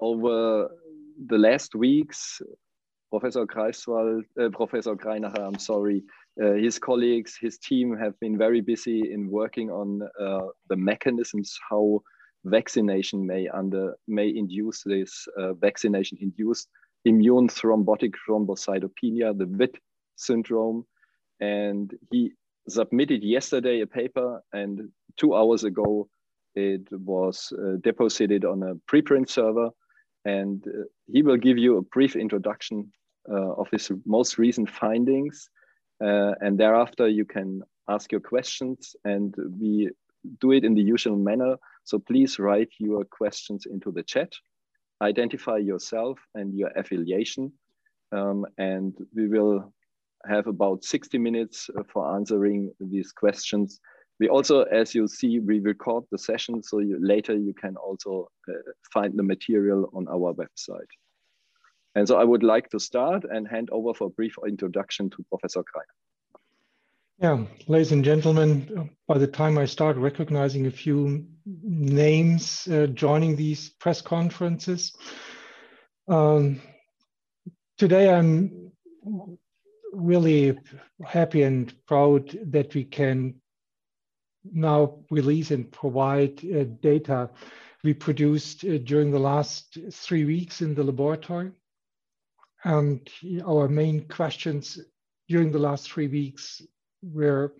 over the last weeks, Professor Greifswald, uh, Professor Greinacher, I'm sorry, uh, his colleagues, his team have been very busy in working on uh, the mechanisms how vaccination may under may induce this uh, vaccination-induced immune thrombotic thrombocytopenia, the VIT syndrome. And he submitted yesterday a paper, and two hours ago it was uh, deposited on a preprint server. And uh, he will give you a brief introduction uh, of his most recent findings. Uh, and thereafter, you can ask your questions, and we do it in the usual manner. So please write your questions into the chat, identify yourself and your affiliation, um, and we will have about 60 minutes uh, for answering these questions. We also, as you see, we record the session, so you, later you can also uh, find the material on our website. And so I would like to start and hand over for a brief introduction to Professor Greiner. Yeah, ladies and gentlemen, by the time I start recognizing a few names uh, joining these press conferences, um, today I'm really happy and proud that we can now release and provide uh, data we produced uh, during the last three weeks in the laboratory. And our main questions during the last three weeks were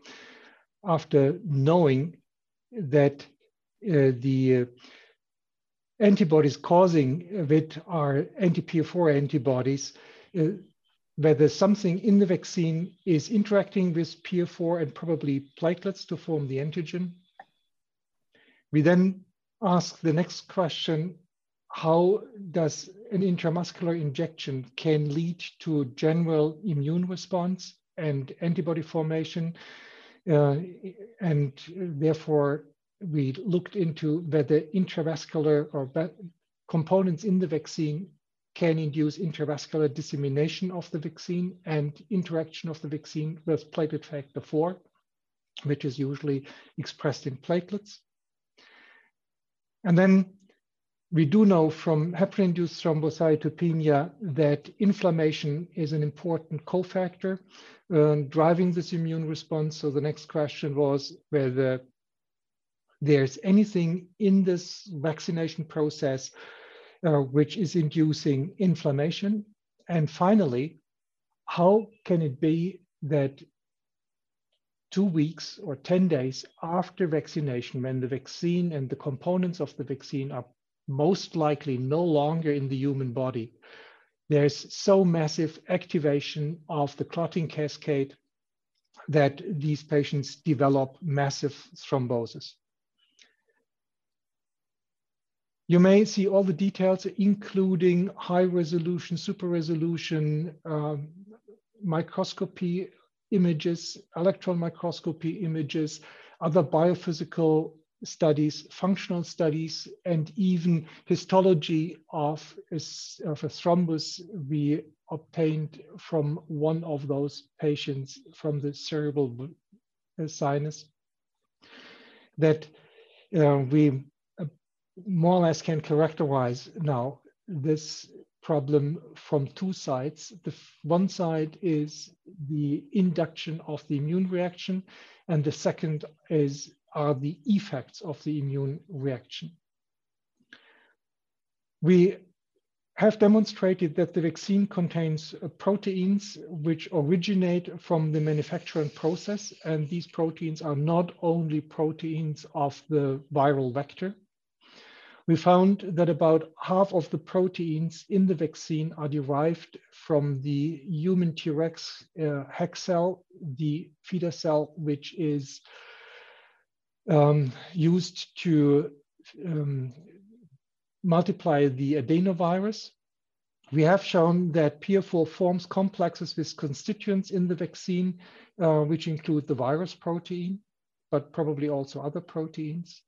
after knowing that uh, the uh, antibodies causing it are anti-PF4 antibodies, uh, whether something in the vaccine is interacting with PF4 and probably platelets to form the antigen. We then ask the next question, how does an intramuscular injection can lead to general immune response? and antibody formation. Uh, and therefore, we looked into whether intravascular or components in the vaccine can induce intravascular dissemination of the vaccine and interaction of the vaccine with platelet factor 4, which is usually expressed in platelets. And then we do know from heparin-induced thrombocytopenia that inflammation is an important cofactor uh, driving this immune response. So the next question was whether there's anything in this vaccination process uh, which is inducing inflammation. And finally, how can it be that two weeks or 10 days after vaccination, when the vaccine and the components of the vaccine are most likely no longer in the human body, there's so massive activation of the clotting cascade that these patients develop massive thrombosis. You may see all the details, including high resolution, super resolution, um, microscopy images, electron microscopy images, other biophysical studies, functional studies, and even histology of a, of a thrombus we obtained from one of those patients from the cerebral sinus that uh, we uh, more or less can characterize now this problem from two sides. The one side is the induction of the immune reaction, and the second is are the effects of the immune reaction. We have demonstrated that the vaccine contains uh, proteins which originate from the manufacturing process. And these proteins are not only proteins of the viral vector. We found that about half of the proteins in the vaccine are derived from the human T-Rex uh, HEK cell, the feeder cell, which is um, used to um, multiply the adenovirus. We have shown that PF4 forms complexes with constituents in the vaccine, uh, which include the virus protein, but probably also other proteins.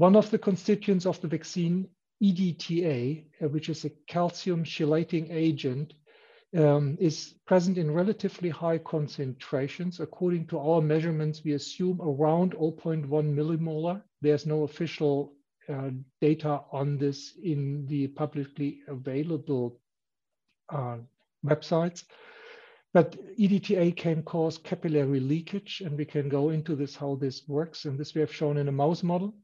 One of the constituents of the vaccine, EDTA, uh, which is a calcium chelating agent, um, is present in relatively high concentrations. According to our measurements, we assume around 0.1 millimolar. There's no official uh, data on this in the publicly available uh, websites. But EDTA can cause capillary leakage, and we can go into this, how this works. And this we have shown in a mouse model.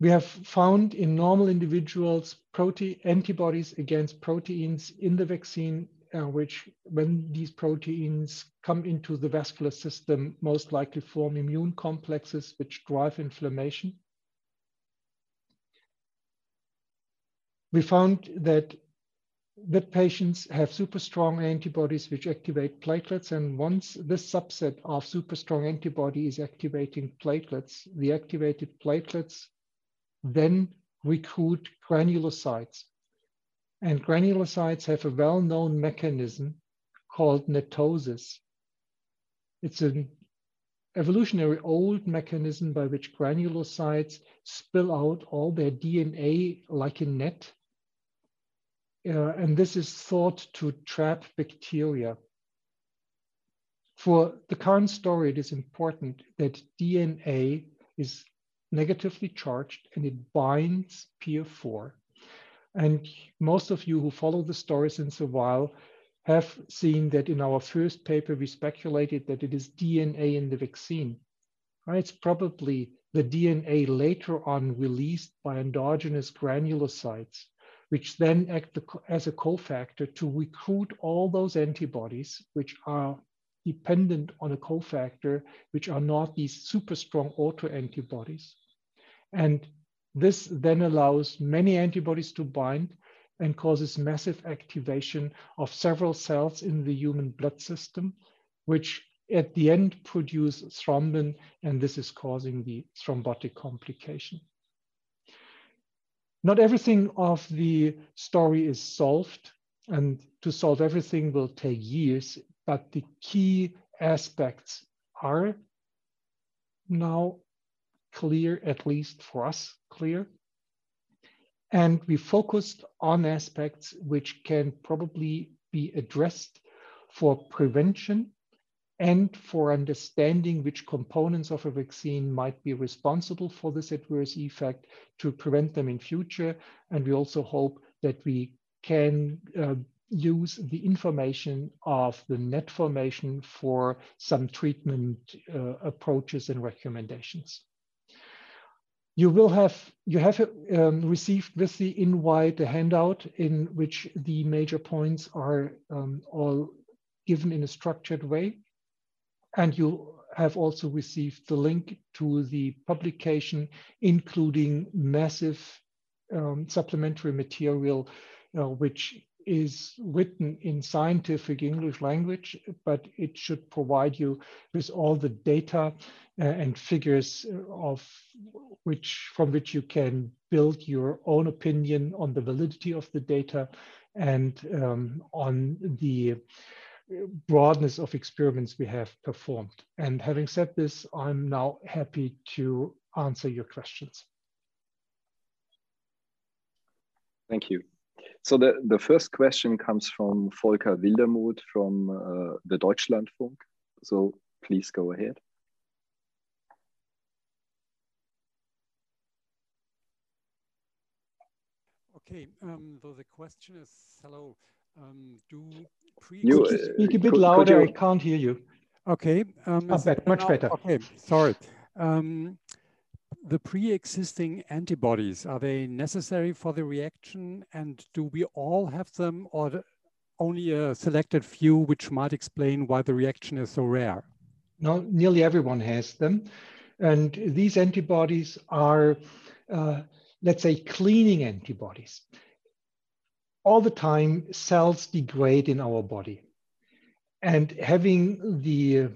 We have found in normal individuals protein antibodies against proteins in the vaccine, uh, which when these proteins come into the vascular system, most likely form immune complexes which drive inflammation. We found that that patients have super strong antibodies which activate platelets. And once this subset of super strong antibody is activating platelets, the activated platelets then recruit granulocytes. And granulocytes have a well-known mechanism called netosis. It's an evolutionary old mechanism by which granulocytes spill out all their DNA like a net uh, and this is thought to trap bacteria. For the current story, it is important that DNA is negatively charged and it binds PF4. And most of you who follow the story since a while have seen that in our first paper, we speculated that it is DNA in the vaccine. Right? It's probably the DNA later on released by endogenous granulocytes which then act as a cofactor to recruit all those antibodies which are dependent on a cofactor, which are not these super strong autoantibodies. And this then allows many antibodies to bind and causes massive activation of several cells in the human blood system, which at the end produce thrombin, and this is causing the thrombotic complication. Not everything of the story is solved, and to solve everything will take years, but the key aspects are now clear, at least for us, clear. And we focused on aspects which can probably be addressed for prevention and for understanding which components of a vaccine might be responsible for this adverse effect to prevent them in future. And we also hope that we can uh, use the information of the net formation for some treatment uh, approaches and recommendations. You will have you have um, received with the invite a handout in which the major points are um, all given in a structured way. And you have also received the link to the publication, including massive um, supplementary material, uh, which is written in scientific English language, but it should provide you with all the data uh, and figures of which from which you can build your own opinion on the validity of the data and um, on the broadness of experiments we have performed. And having said this, I'm now happy to answer your questions. Thank you. So the, the first question comes from Volker Wildermuth from uh, the Deutschlandfunk. So please go ahead. Okay, um, so the question is, hello, um, do pre you, uh, speak a bit could, louder? Could you... I can't hear you. Okay. Um, oh, better, much now, better. Okay, sorry. Um, the pre-existing antibodies, are they necessary for the reaction? And do we all have them or only a selected few which might explain why the reaction is so rare? No, nearly everyone has them. And these antibodies are, uh, let's say, cleaning antibodies all the time cells degrade in our body. And having the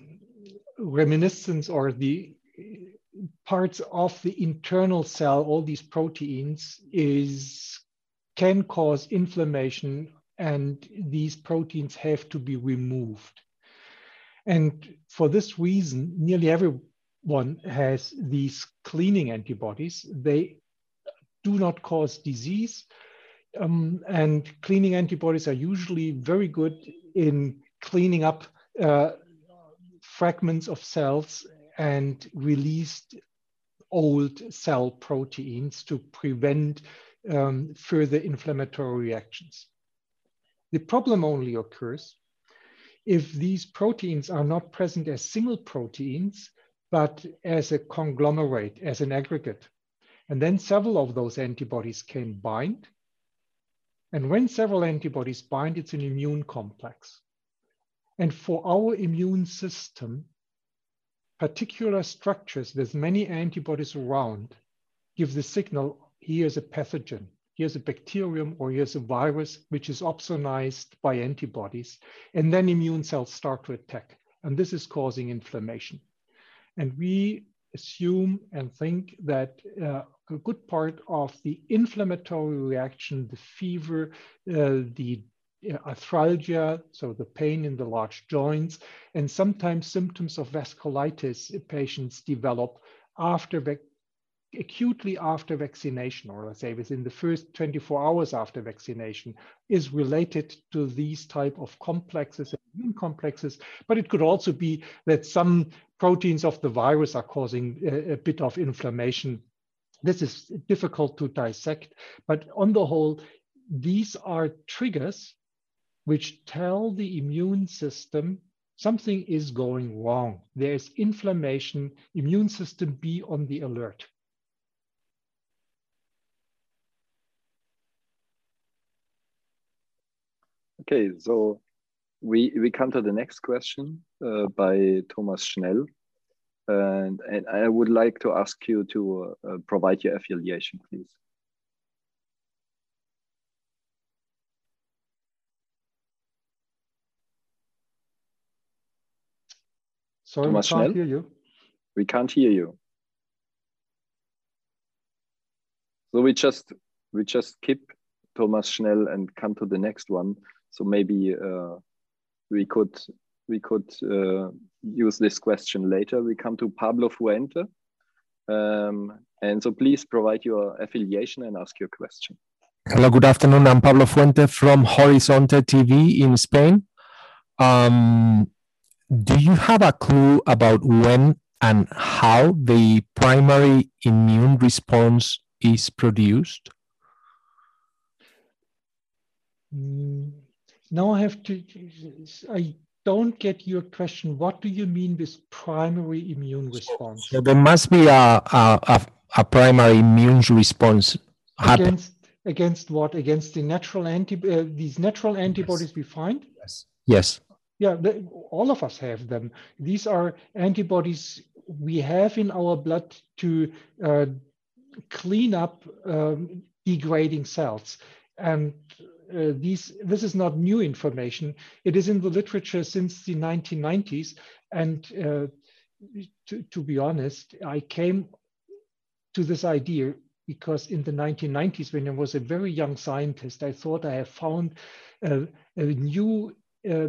reminiscence or the parts of the internal cell, all these proteins, is can cause inflammation and these proteins have to be removed. And for this reason, nearly everyone has these cleaning antibodies. They do not cause disease, um, and cleaning antibodies are usually very good in cleaning up uh, fragments of cells and released old cell proteins to prevent um, further inflammatory reactions. The problem only occurs if these proteins are not present as single proteins, but as a conglomerate, as an aggregate. And then several of those antibodies can bind. And when several antibodies bind, it's an immune complex. And for our immune system, particular structures with many antibodies around give the signal, here's a pathogen, here's a bacterium or here's a virus, which is opsonized by antibodies. And then immune cells start to attack. And this is causing inflammation. And we assume and think that uh, a good part of the inflammatory reaction, the fever, uh, the arthralgia, so the pain in the large joints, and sometimes symptoms of vasculitis patients develop after acutely after vaccination, or let's say within the first 24 hours after vaccination, is related to these type of complexes, immune complexes. But it could also be that some proteins of the virus are causing a, a bit of inflammation. This is difficult to dissect, but on the whole, these are triggers which tell the immune system something is going wrong. There is inflammation, immune system be on the alert. Okay, so we we come to the next question uh, by Thomas Schnell, and and I would like to ask you to uh, provide your affiliation, please. Sorry, Thomas we can't Schnell? hear you. We can't hear you. So we just we just keep Thomas Schnell and come to the next one. So maybe uh, we could we could uh, use this question later. We come to Pablo Fuente. Um, and so please provide your affiliation and ask your question. Hello, good afternoon. I'm Pablo Fuente from Horizonte TV in Spain. Um, do you have a clue about when and how the primary immune response is produced? Mm, now I have to, I don't get your question. What do you mean with primary immune response? So there must be a, a, a primary immune response against against what? Against the natural anti uh, these natural antibodies yes. we find? Yes. Yes. Yeah, all of us have them. These are antibodies we have in our blood to uh, clean up um, degrading cells. And uh, these, this is not new information. It is in the literature since the 1990s. And uh, to, to, be honest, I came to this idea because in the 1990s, when I was a very young scientist, I thought I have found a, a new uh,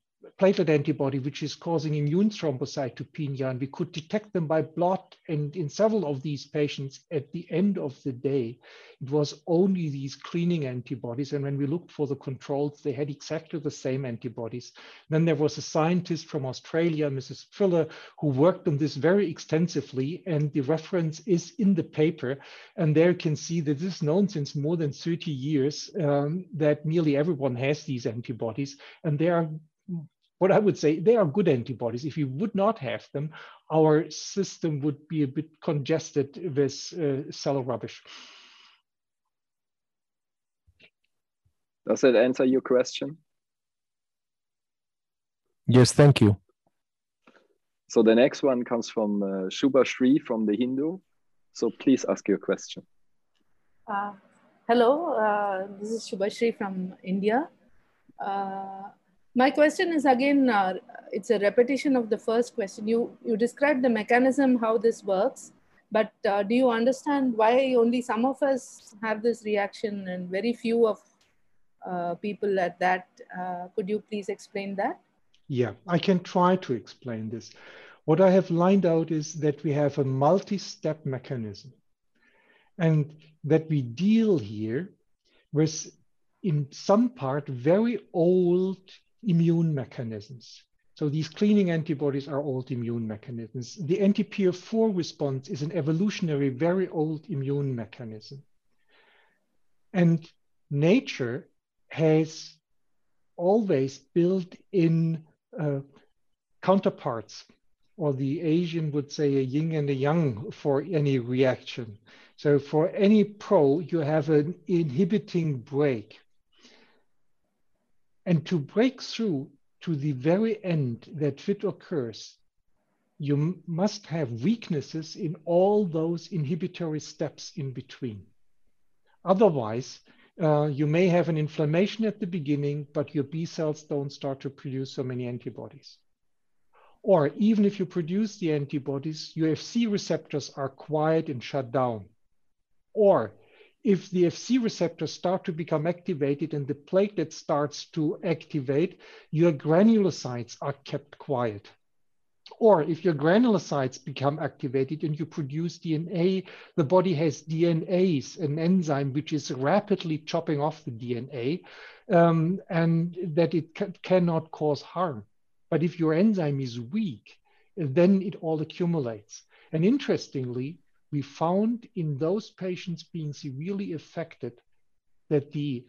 platelet antibody, which is causing immune thrombocytopenia. And we could detect them by blood. And in several of these patients, at the end of the day, it was only these cleaning antibodies. And when we looked for the controls, they had exactly the same antibodies. Then there was a scientist from Australia, Mrs. Fuller, who worked on this very extensively. And the reference is in the paper. And there you can see that this is known since more than 30 years um, that nearly everyone has these antibodies. And they are what I would say, they are good antibodies. If we would not have them, our system would be a bit congested with uh, cell rubbish. Does that answer your question? Yes, thank you. So the next one comes from uh, Shubashree from the Hindu. So please ask your question. Uh, hello, uh, this is Shubashree from India. Uh, my question is again, uh, it's a repetition of the first question. You, you described the mechanism, how this works, but uh, do you understand why only some of us have this reaction and very few of uh, people at that? Uh, could you please explain that? Yeah, I can try to explain this. What I have lined out is that we have a multi-step mechanism and that we deal here with in some part very old immune mechanisms. So these cleaning antibodies are old immune mechanisms. The anti-PF4 response is an evolutionary, very old immune mechanism. And nature has always built in uh, counterparts, or the Asian would say a yin and a yang for any reaction. So for any pro, you have an inhibiting break. And to break through to the very end that VIT occurs, you must have weaknesses in all those inhibitory steps in between. Otherwise, uh, you may have an inflammation at the beginning, but your B cells don't start to produce so many antibodies. Or even if you produce the antibodies, your FC receptors are quiet and shut down. Or if the FC receptors start to become activated and the platelet starts to activate, your granulocytes are kept quiet. Or if your granulocytes become activated and you produce DNA, the body has DNase, an enzyme which is rapidly chopping off the DNA, um, and that it ca cannot cause harm. But if your enzyme is weak, then it all accumulates. And interestingly, we found in those patients being severely affected that the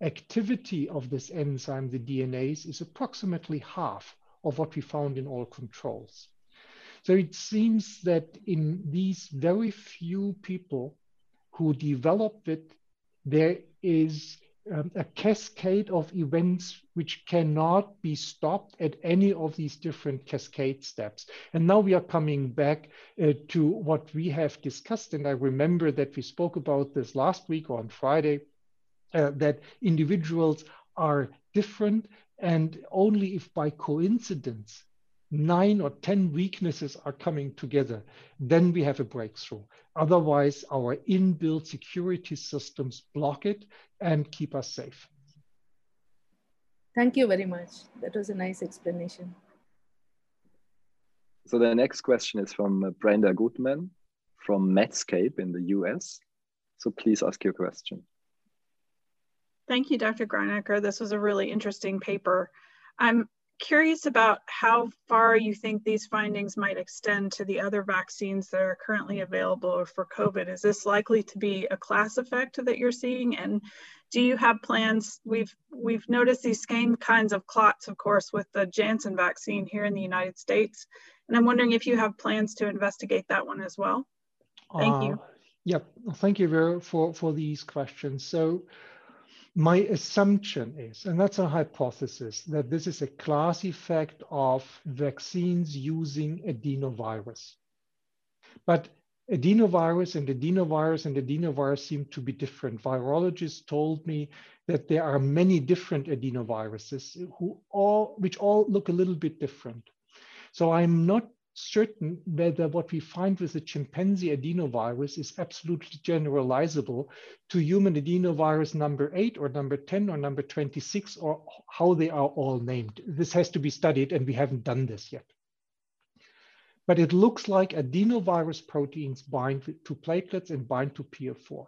activity of this enzyme, the DNase, is approximately half of what we found in all controls. So it seems that in these very few people who developed it, there is um, a cascade of events which cannot be stopped at any of these different cascade steps. And now we are coming back uh, to what we have discussed. And I remember that we spoke about this last week on Friday, uh, that individuals are different and only if by coincidence nine or 10 weaknesses are coming together, then we have a breakthrough. Otherwise, our inbuilt security systems block it and keep us safe. Thank you very much. That was a nice explanation. So the next question is from uh, Brenda Goodman from Medscape in the US. So please ask your question. Thank you, Dr. Greinacher. This was a really interesting paper. I'm curious about how far you think these findings might extend to the other vaccines that are currently available for COVID. Is this likely to be a class effect that you're seeing? And do you have plans? We've we've noticed these same kinds of clots, of course, with the Janssen vaccine here in the United States. And I'm wondering if you have plans to investigate that one as well. Thank uh, you. Yeah, thank you very for, for these questions. So my assumption is, and that's a hypothesis, that this is a class effect of vaccines using adenovirus. But adenovirus and adenovirus and adenovirus seem to be different. Virologists told me that there are many different adenoviruses who all, which all look a little bit different. So I'm not certain whether what we find with the chimpanzee adenovirus is absolutely generalizable to human adenovirus number eight or number 10 or number 26 or how they are all named. This has to be studied and we haven't done this yet. But it looks like adenovirus proteins bind to platelets and bind to PF4.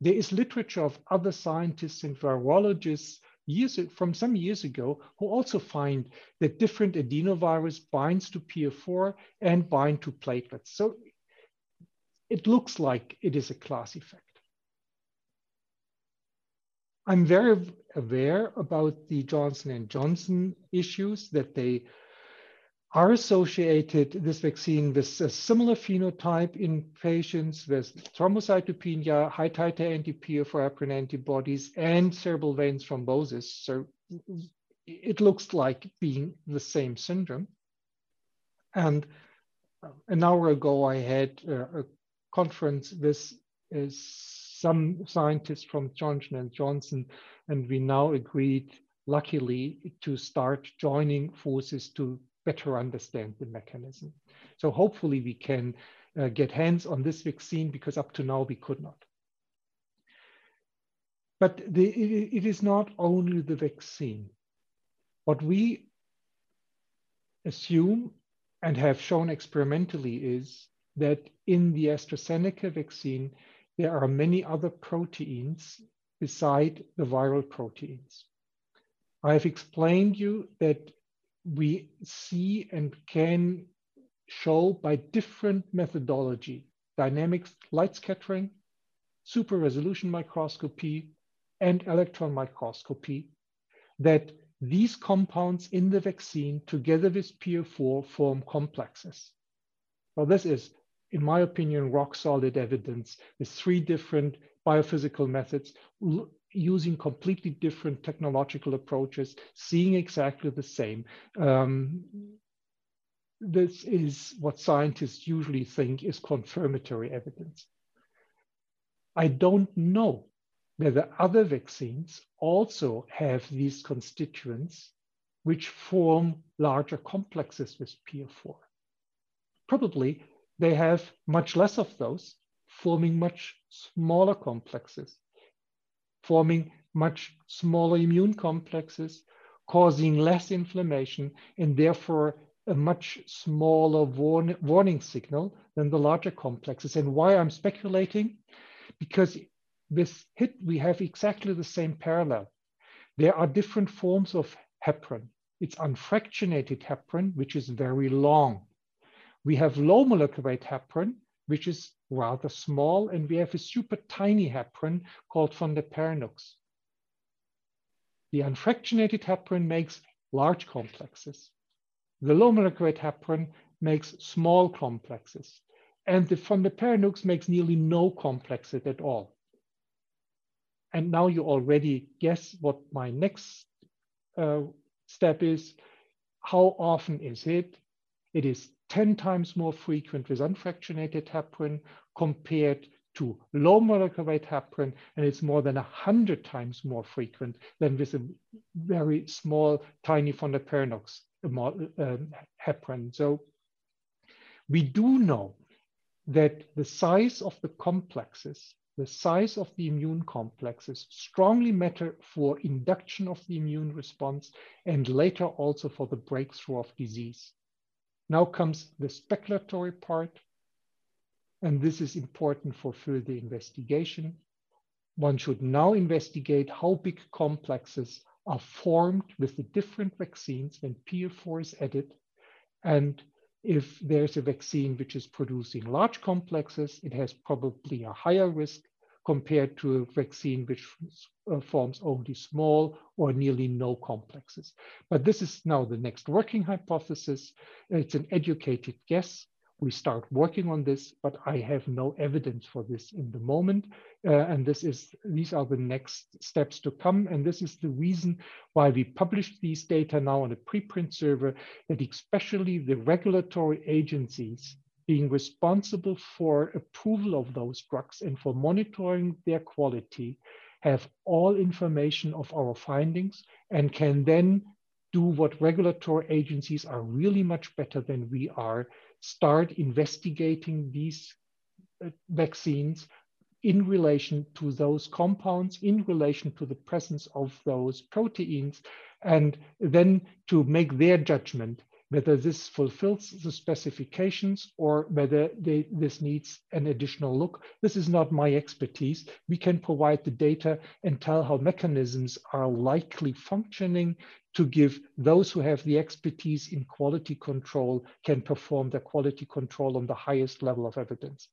There is literature of other scientists and virologists years from some years ago who also find that different adenovirus binds to PF4 and bind to platelets. So it looks like it is a class effect. I'm very aware about the Johnson & Johnson issues that they are associated, this vaccine, with a similar phenotype in patients with thrombocytopenia, high titer anti-PF4 antibodies, and cerebral vein thrombosis. So it looks like being the same syndrome. And an hour ago, I had a conference with uh, some scientists from Johnson & Johnson, and we now agreed, luckily, to start joining forces to better understand the mechanism. So hopefully we can uh, get hands on this vaccine because up to now we could not. But the, it, it is not only the vaccine. What we assume and have shown experimentally is that in the AstraZeneca vaccine, there are many other proteins beside the viral proteins. I have explained you that we see and can show by different methodology, dynamic light scattering, super resolution microscopy, and electron microscopy, that these compounds in the vaccine together with PF4 form complexes. Well, this is, in my opinion, rock solid evidence with three different biophysical methods using completely different technological approaches, seeing exactly the same. Um, this is what scientists usually think is confirmatory evidence. I don't know whether other vaccines also have these constituents which form larger complexes with PF4. Probably they have much less of those, forming much smaller complexes, forming much smaller immune complexes, causing less inflammation, and therefore a much smaller warn warning signal than the larger complexes. And why I'm speculating? Because with HIT, we have exactly the same parallel. There are different forms of heparin. It's unfractionated heparin, which is very long. We have low molecular weight heparin, which is rather small, and we have a super tiny heparin called von der Fondaparinux. The unfractionated heparin makes large complexes. The low molecular weight heparin makes small complexes. And the von der Fondaparinux makes nearly no complexes at all. And now you already guess what my next uh, step is. How often is it? It is 10 times more frequent with unfractionated heparin compared to low molecular weight heparin, and it's more than 100 times more frequent than with a very small, tiny Fondaparinux uh, um, heparin. So we do know that the size of the complexes the size of the immune complexes strongly matter for induction of the immune response and later also for the breakthrough of disease. Now comes the speculatory part, and this is important for further investigation. One should now investigate how big complexes are formed with the different vaccines when PF4 is added and if there's a vaccine which is producing large complexes, it has probably a higher risk compared to a vaccine which uh, forms only small or nearly no complexes. But this is now the next working hypothesis. It's an educated guess. We start working on this, but I have no evidence for this in the moment. Uh, and this is these are the next steps to come. And this is the reason why we published these data now on a preprint server, that especially the regulatory agencies being responsible for approval of those drugs and for monitoring their quality have all information of our findings and can then do what regulatory agencies are really much better than we are, start investigating these uh, vaccines in relation to those compounds, in relation to the presence of those proteins, and then to make their judgment whether this fulfills the specifications or whether they, this needs an additional look. This is not my expertise. We can provide the data and tell how mechanisms are likely functioning to give those who have the expertise in quality control can perform the quality control on the highest level of evidence.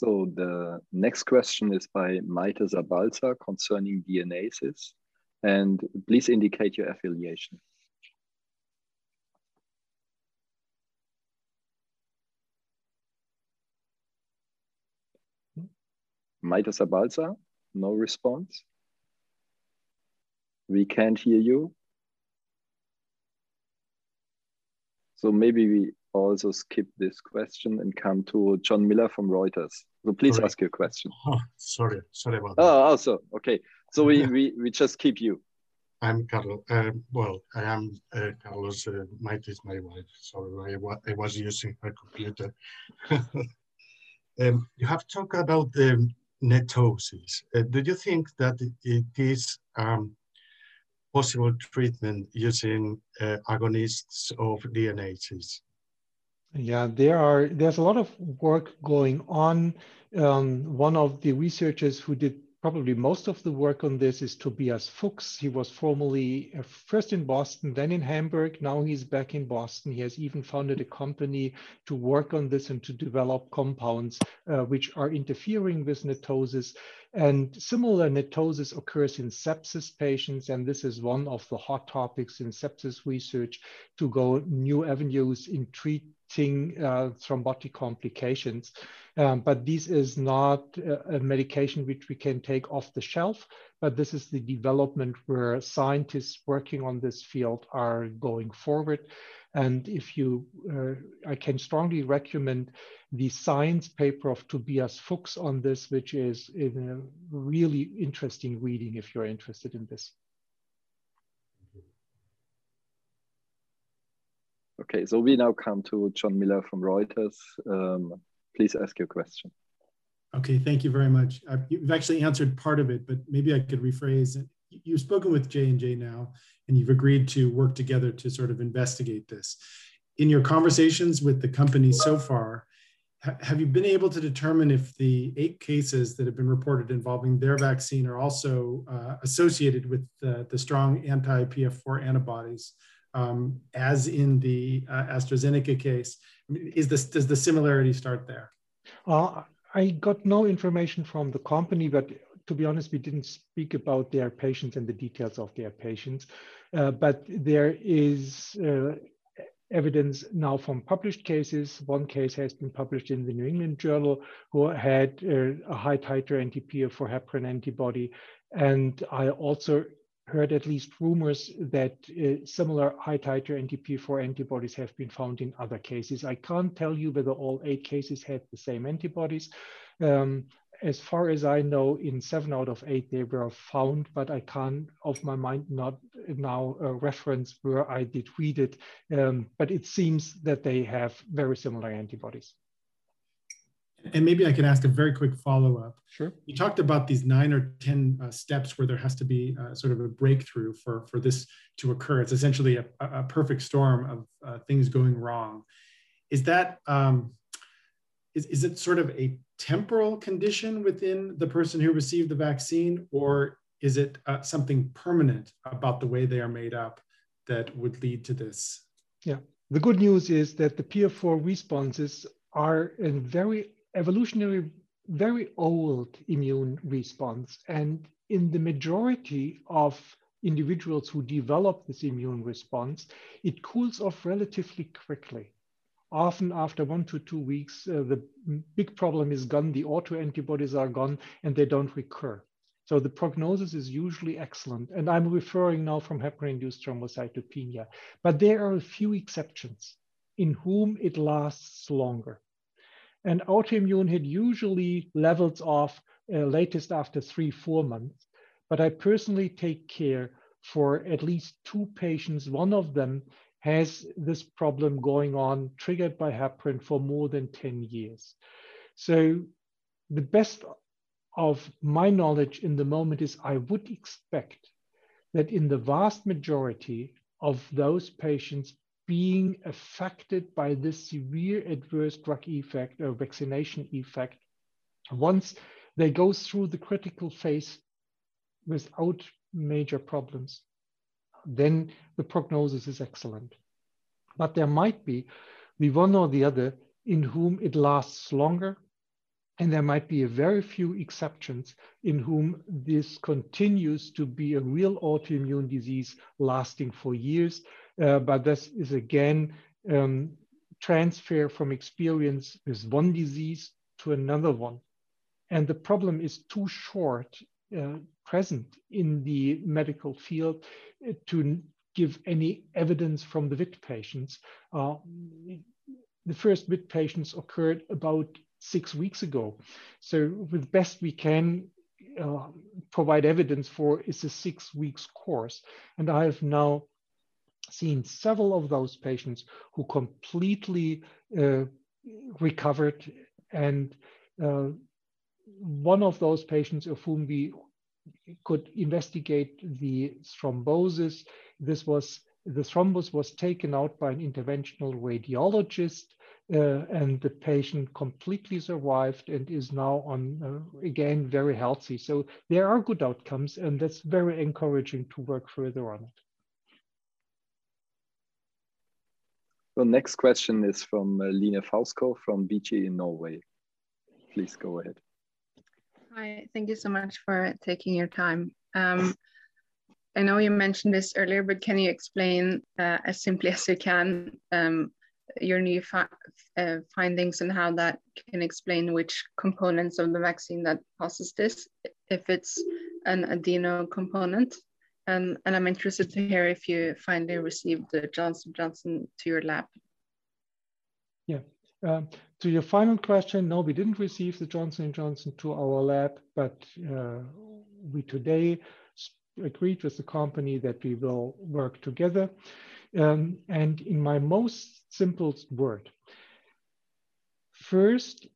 So the next question is by Maite Zabalza concerning DNases. And please indicate your affiliation. Maite Zabalza, no response. We can't hear you. So maybe we also skip this question and come to John Miller from Reuters. So please sorry. ask your question. Oh, sorry, sorry about that. Oh, also okay. So we, we, we just keep you. I'm Carlos. Uh, well, I am uh, Carlos. Uh, Maite is my wife. Sorry, I, I was using her computer. um, you have talked about the netosis. Uh, do you think that it is um, possible treatment using uh, agonists of DNases? Yeah, there are. There's a lot of work going on. Um, one of the researchers who did probably most of the work on this is Tobias Fuchs. He was formerly uh, first in Boston, then in Hamburg. Now he's back in Boston. He has even founded a company to work on this and to develop compounds uh, which are interfering with netosis. And similar netosis occurs in sepsis patients, and this is one of the hot topics in sepsis research to go new avenues in treating uh, thrombotic complications. Um, but this is not a, a medication which we can take off the shelf, but this is the development where scientists working on this field are going forward. And if you, uh, I can strongly recommend the science paper of Tobias Fuchs on this, which is in a really interesting reading if you're interested in this. Okay, so we now come to John Miller from Reuters. Um, please ask your question. Okay, thank you very much. Uh, you've actually answered part of it, but maybe I could rephrase. You've spoken with J&J now, and you've agreed to work together to sort of investigate this. In your conversations with the company so far, have you been able to determine if the eight cases that have been reported involving their vaccine are also uh, associated with the, the strong anti-PF4 antibodies, um, as in the uh, AstraZeneca case? Is this does the similarity start there? Uh, I got no information from the company, but to be honest, we didn't speak about their patients and the details of their patients. Uh, but there is uh, evidence now from published cases. One case has been published in the New England Journal who had uh, a high titer anti-PF4 heparin antibody. And I also heard at least rumors that uh, similar high titer anti-PF4 antibodies have been found in other cases. I can't tell you whether all eight cases had the same antibodies. Um, as far as I know, in seven out of eight they were found, but I can't, of my mind, not now uh, reference where I did read it. Um, but it seems that they have very similar antibodies. And maybe I can ask a very quick follow up. Sure. You talked about these nine or 10 uh, steps where there has to be uh, sort of a breakthrough for, for this to occur. It's essentially a, a perfect storm of uh, things going wrong. Is that, um, is, is it sort of a temporal condition within the person who received the vaccine, or is it uh, something permanent about the way they are made up that would lead to this? Yeah. The good news is that the PF4 responses are in very evolutionary, very old immune response. And in the majority of individuals who develop this immune response, it cools off relatively quickly often after one to two weeks, uh, the big problem is gone, the autoantibodies are gone, and they don't recur. So the prognosis is usually excellent. And I'm referring now from heparin-induced thrombocytopenia. But there are a few exceptions in whom it lasts longer. And autoimmune HIT usually levels off uh, latest after three, four months. But I personally take care for at least two patients. One of them has this problem going on, triggered by heparin for more than 10 years. So the best of my knowledge in the moment is I would expect that in the vast majority of those patients being affected by this severe adverse drug effect or vaccination effect, once they go through the critical phase without major problems, then the prognosis is excellent. But there might be the one or the other in whom it lasts longer. And there might be a very few exceptions in whom this continues to be a real autoimmune disease lasting for years. Uh, but this is again um, transfer from experience with one disease to another one. And the problem is too short uh, present in the medical field uh, to give any evidence from the VIT patients. Uh, the first VIT patients occurred about six weeks ago. So with best we can uh, provide evidence for is a six weeks course. And I have now seen several of those patients who completely uh, recovered and uh, one of those patients of whom we could investigate the thrombosis. This was the thrombus was taken out by an interventional radiologist uh, and the patient completely survived and is now on uh, again very healthy. So there are good outcomes, and that's very encouraging to work further on it. The next question is from uh, Line Fausko from VG in Norway. Please go ahead. Hi, thank you so much for taking your time. Um, I know you mentioned this earlier, but can you explain uh, as simply as you can um, your new uh, findings and how that can explain which components of the vaccine that causes this, if it's an adeno component? And, and I'm interested to hear if you finally received the Johnson Johnson to your lab. Yeah. Um, to your final question, no, we didn't receive the Johnson Johnson to our lab, but uh, we today agreed with the company that we will work together. Um, and in my most simplest word, first,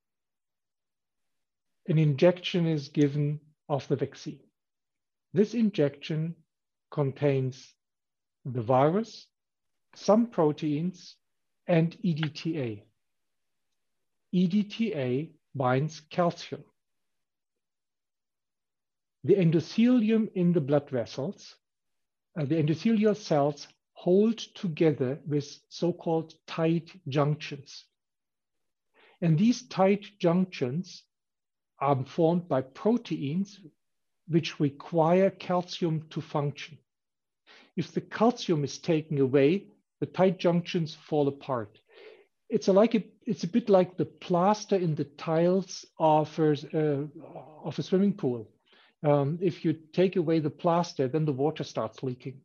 an injection is given of the vaccine. This injection contains the virus, some proteins, and EDTA. EDTA binds calcium. The endothelium in the blood vessels, uh, the endothelial cells hold together with so-called tight junctions. And these tight junctions are formed by proteins which require calcium to function. If the calcium is taken away, the tight junctions fall apart. It's a, like a, it's a bit like the plaster in the tiles of a, uh, of a swimming pool. Um, if you take away the plaster, then the water starts leaking.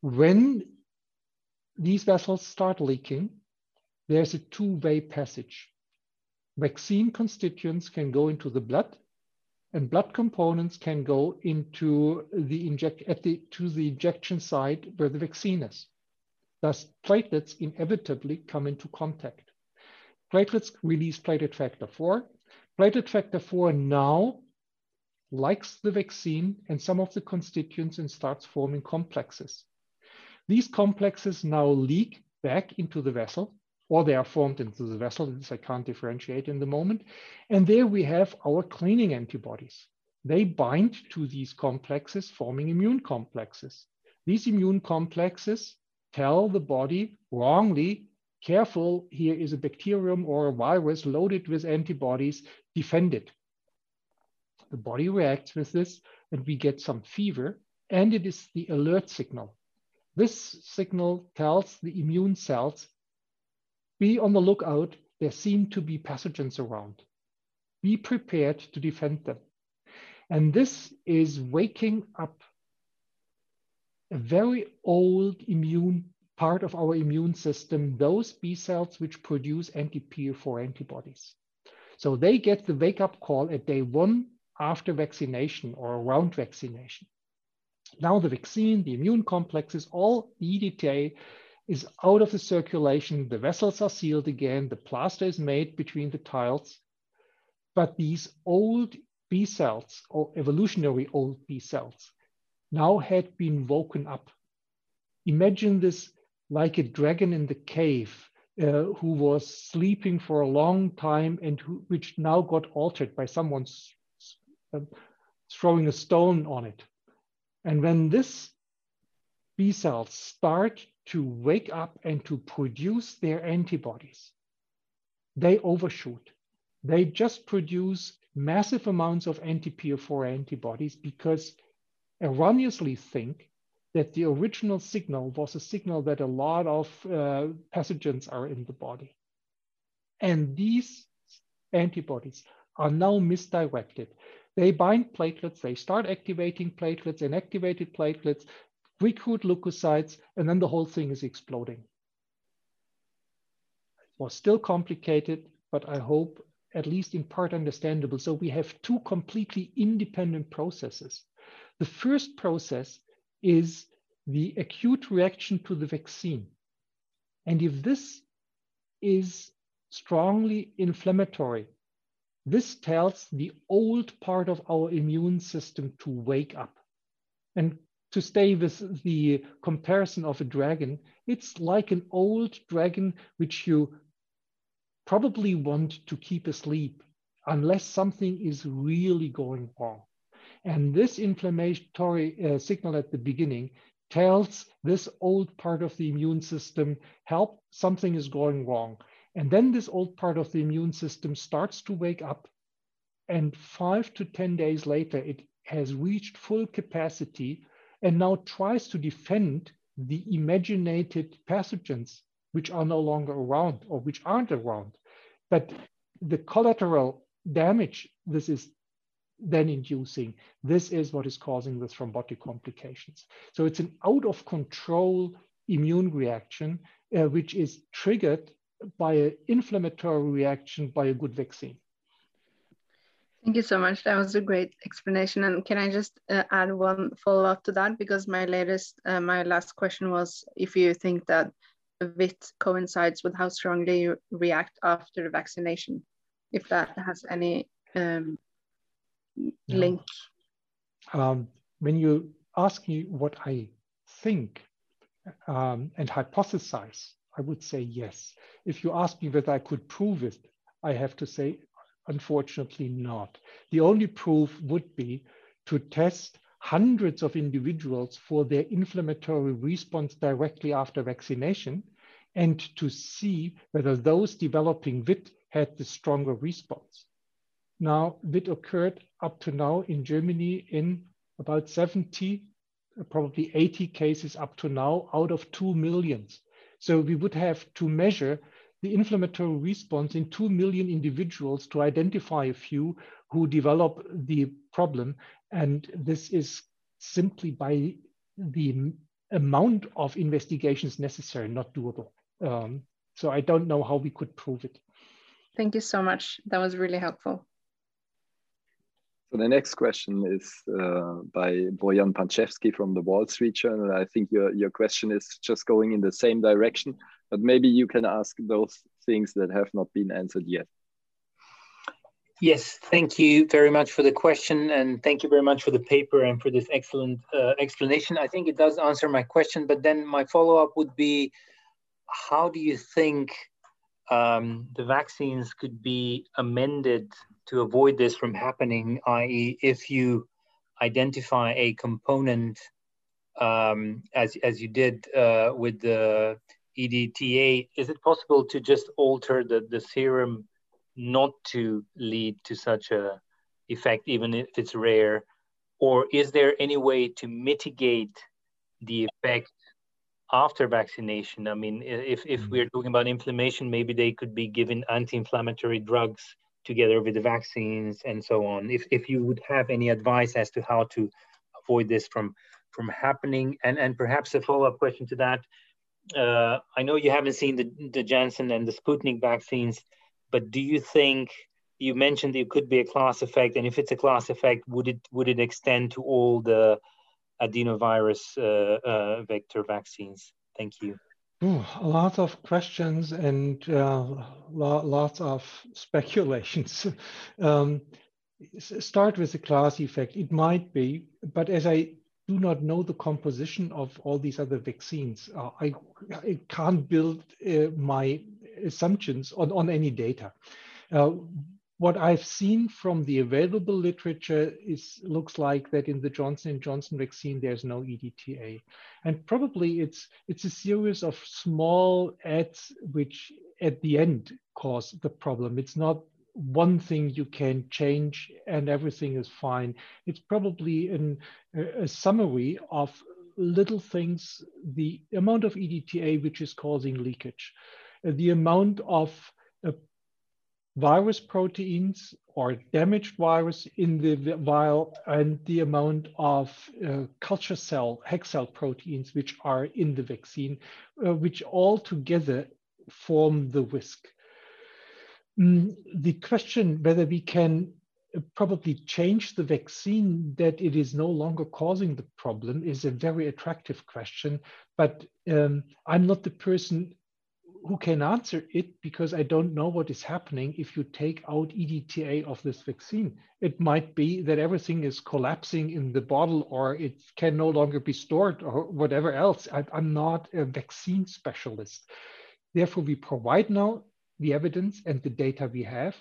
When these vessels start leaking, there's a two-way passage. Vaccine constituents can go into the blood, and blood components can go into the inject at the to the injection site where the vaccine is. Thus, platelets inevitably come into contact. Platelets release platelet factor 4, Platelet factor 4 now likes the vaccine and some of the constituents and starts forming complexes. These complexes now leak back into the vessel, or they are formed into the vessel. This I can't differentiate in the moment. And there we have our cleaning antibodies. They bind to these complexes, forming immune complexes. These immune complexes tell the body wrongly careful, here is a bacterium or a virus loaded with antibodies, defend it. The body reacts with this and we get some fever and it is the alert signal. This signal tells the immune cells, be on the lookout, there seem to be pathogens around. Be prepared to defend them. And this is waking up a very old immune part of our immune system, those B cells which produce anti-PF4 antibodies. So they get the wake up call at day one after vaccination or around vaccination. Now the vaccine, the immune complexes, all EDTA is out of the circulation. The vessels are sealed again. The plaster is made between the tiles. But these old B cells or evolutionary old B cells now had been woken up. Imagine this like a dragon in the cave uh, who was sleeping for a long time and who, which now got altered by someone uh, throwing a stone on it. And when this B cells start to wake up and to produce their antibodies, they overshoot. They just produce massive amounts of anti-PF4 antibodies because erroneously think that the original signal was a signal that a lot of uh, pathogens are in the body. And these antibodies are now misdirected. They bind platelets, they start activating platelets, and activated platelets recruit leukocytes, and then the whole thing is exploding. It was still complicated, but I hope at least in part understandable. So we have two completely independent processes. The first process is the acute reaction to the vaccine. And if this is strongly inflammatory, this tells the old part of our immune system to wake up. And to stay with the comparison of a dragon, it's like an old dragon which you probably want to keep asleep unless something is really going wrong. And this inflammatory uh, signal at the beginning tells this old part of the immune system, help, something is going wrong. And then this old part of the immune system starts to wake up. And five to 10 days later, it has reached full capacity and now tries to defend the imaginated pathogens which are no longer around or which aren't around. But the collateral damage this is then inducing, this is what is causing the thrombotic complications. So it's an out of control immune reaction, uh, which is triggered by an inflammatory reaction by a good vaccine. Thank you so much. That was a great explanation. And can I just uh, add one follow up to that? Because my latest, uh, my last question was if you think that VIT coincides with how strongly you react after the vaccination, if that has any um, link. Um, when you ask me what I think um, and hypothesize, I would say yes. If you ask me whether I could prove it, I have to say Unfortunately not. The only proof would be to test hundreds of individuals for their inflammatory response directly after vaccination and to see whether those developing VIT had the stronger response. Now, VIT occurred up to now in Germany in about 70, probably 80 cases up to now out of 2 millions. So we would have to measure the inflammatory response in 2 million individuals to identify a few who develop the problem. And this is simply by the amount of investigations necessary, not doable. Um, so I don't know how we could prove it. Thank you so much. That was really helpful. So the next question is uh, by Bojan Pancevski from the Wall Street Journal. I think your, your question is just going in the same direction but maybe you can ask those things that have not been answered yet. Yes, thank you very much for the question and thank you very much for the paper and for this excellent uh, explanation. I think it does answer my question, but then my follow-up would be, how do you think um, the vaccines could be amended to avoid this from happening, i.e. if you identify a component um, as, as you did uh, with the EDTA, is it possible to just alter the, the serum not to lead to such a effect, even if it's rare? Or is there any way to mitigate the effect after vaccination? I mean, if, if mm. we're talking about inflammation, maybe they could be given anti-inflammatory drugs together with the vaccines and so on. If, if you would have any advice as to how to avoid this from, from happening, and, and perhaps a follow-up question to that, uh, I know you haven't seen the, the Janssen and the Sputnik vaccines, but do you think you mentioned it could be a class effect, and if it's a class effect, would it would it extend to all the adenovirus uh, uh, vector vaccines? Thank you. Ooh, a lot of questions and uh, lo lots of speculations. um, start with the class effect. It might be, but as I do not know the composition of all these other vaccines. Uh, I, I, can't build uh, my assumptions on, on any data. Uh, what I've seen from the available literature is looks like that in the Johnson & Johnson vaccine, there's no EDTA. And probably it's, it's a series of small ads which at the end cause the problem. It's not one thing you can change and everything is fine. It's probably an, a summary of little things, the amount of EDTA which is causing leakage, uh, the amount of uh, virus proteins or damaged virus in the vial and the amount of uh, culture cell, HEK cell proteins which are in the vaccine, uh, which all together form the risk. Mm, the question whether we can uh, probably change the vaccine that it is no longer causing the problem is a very attractive question, but um, I'm not the person who can answer it because I don't know what is happening if you take out EDTA of this vaccine. It might be that everything is collapsing in the bottle or it can no longer be stored or whatever else. I, I'm not a vaccine specialist. Therefore, we provide now the evidence and the data we have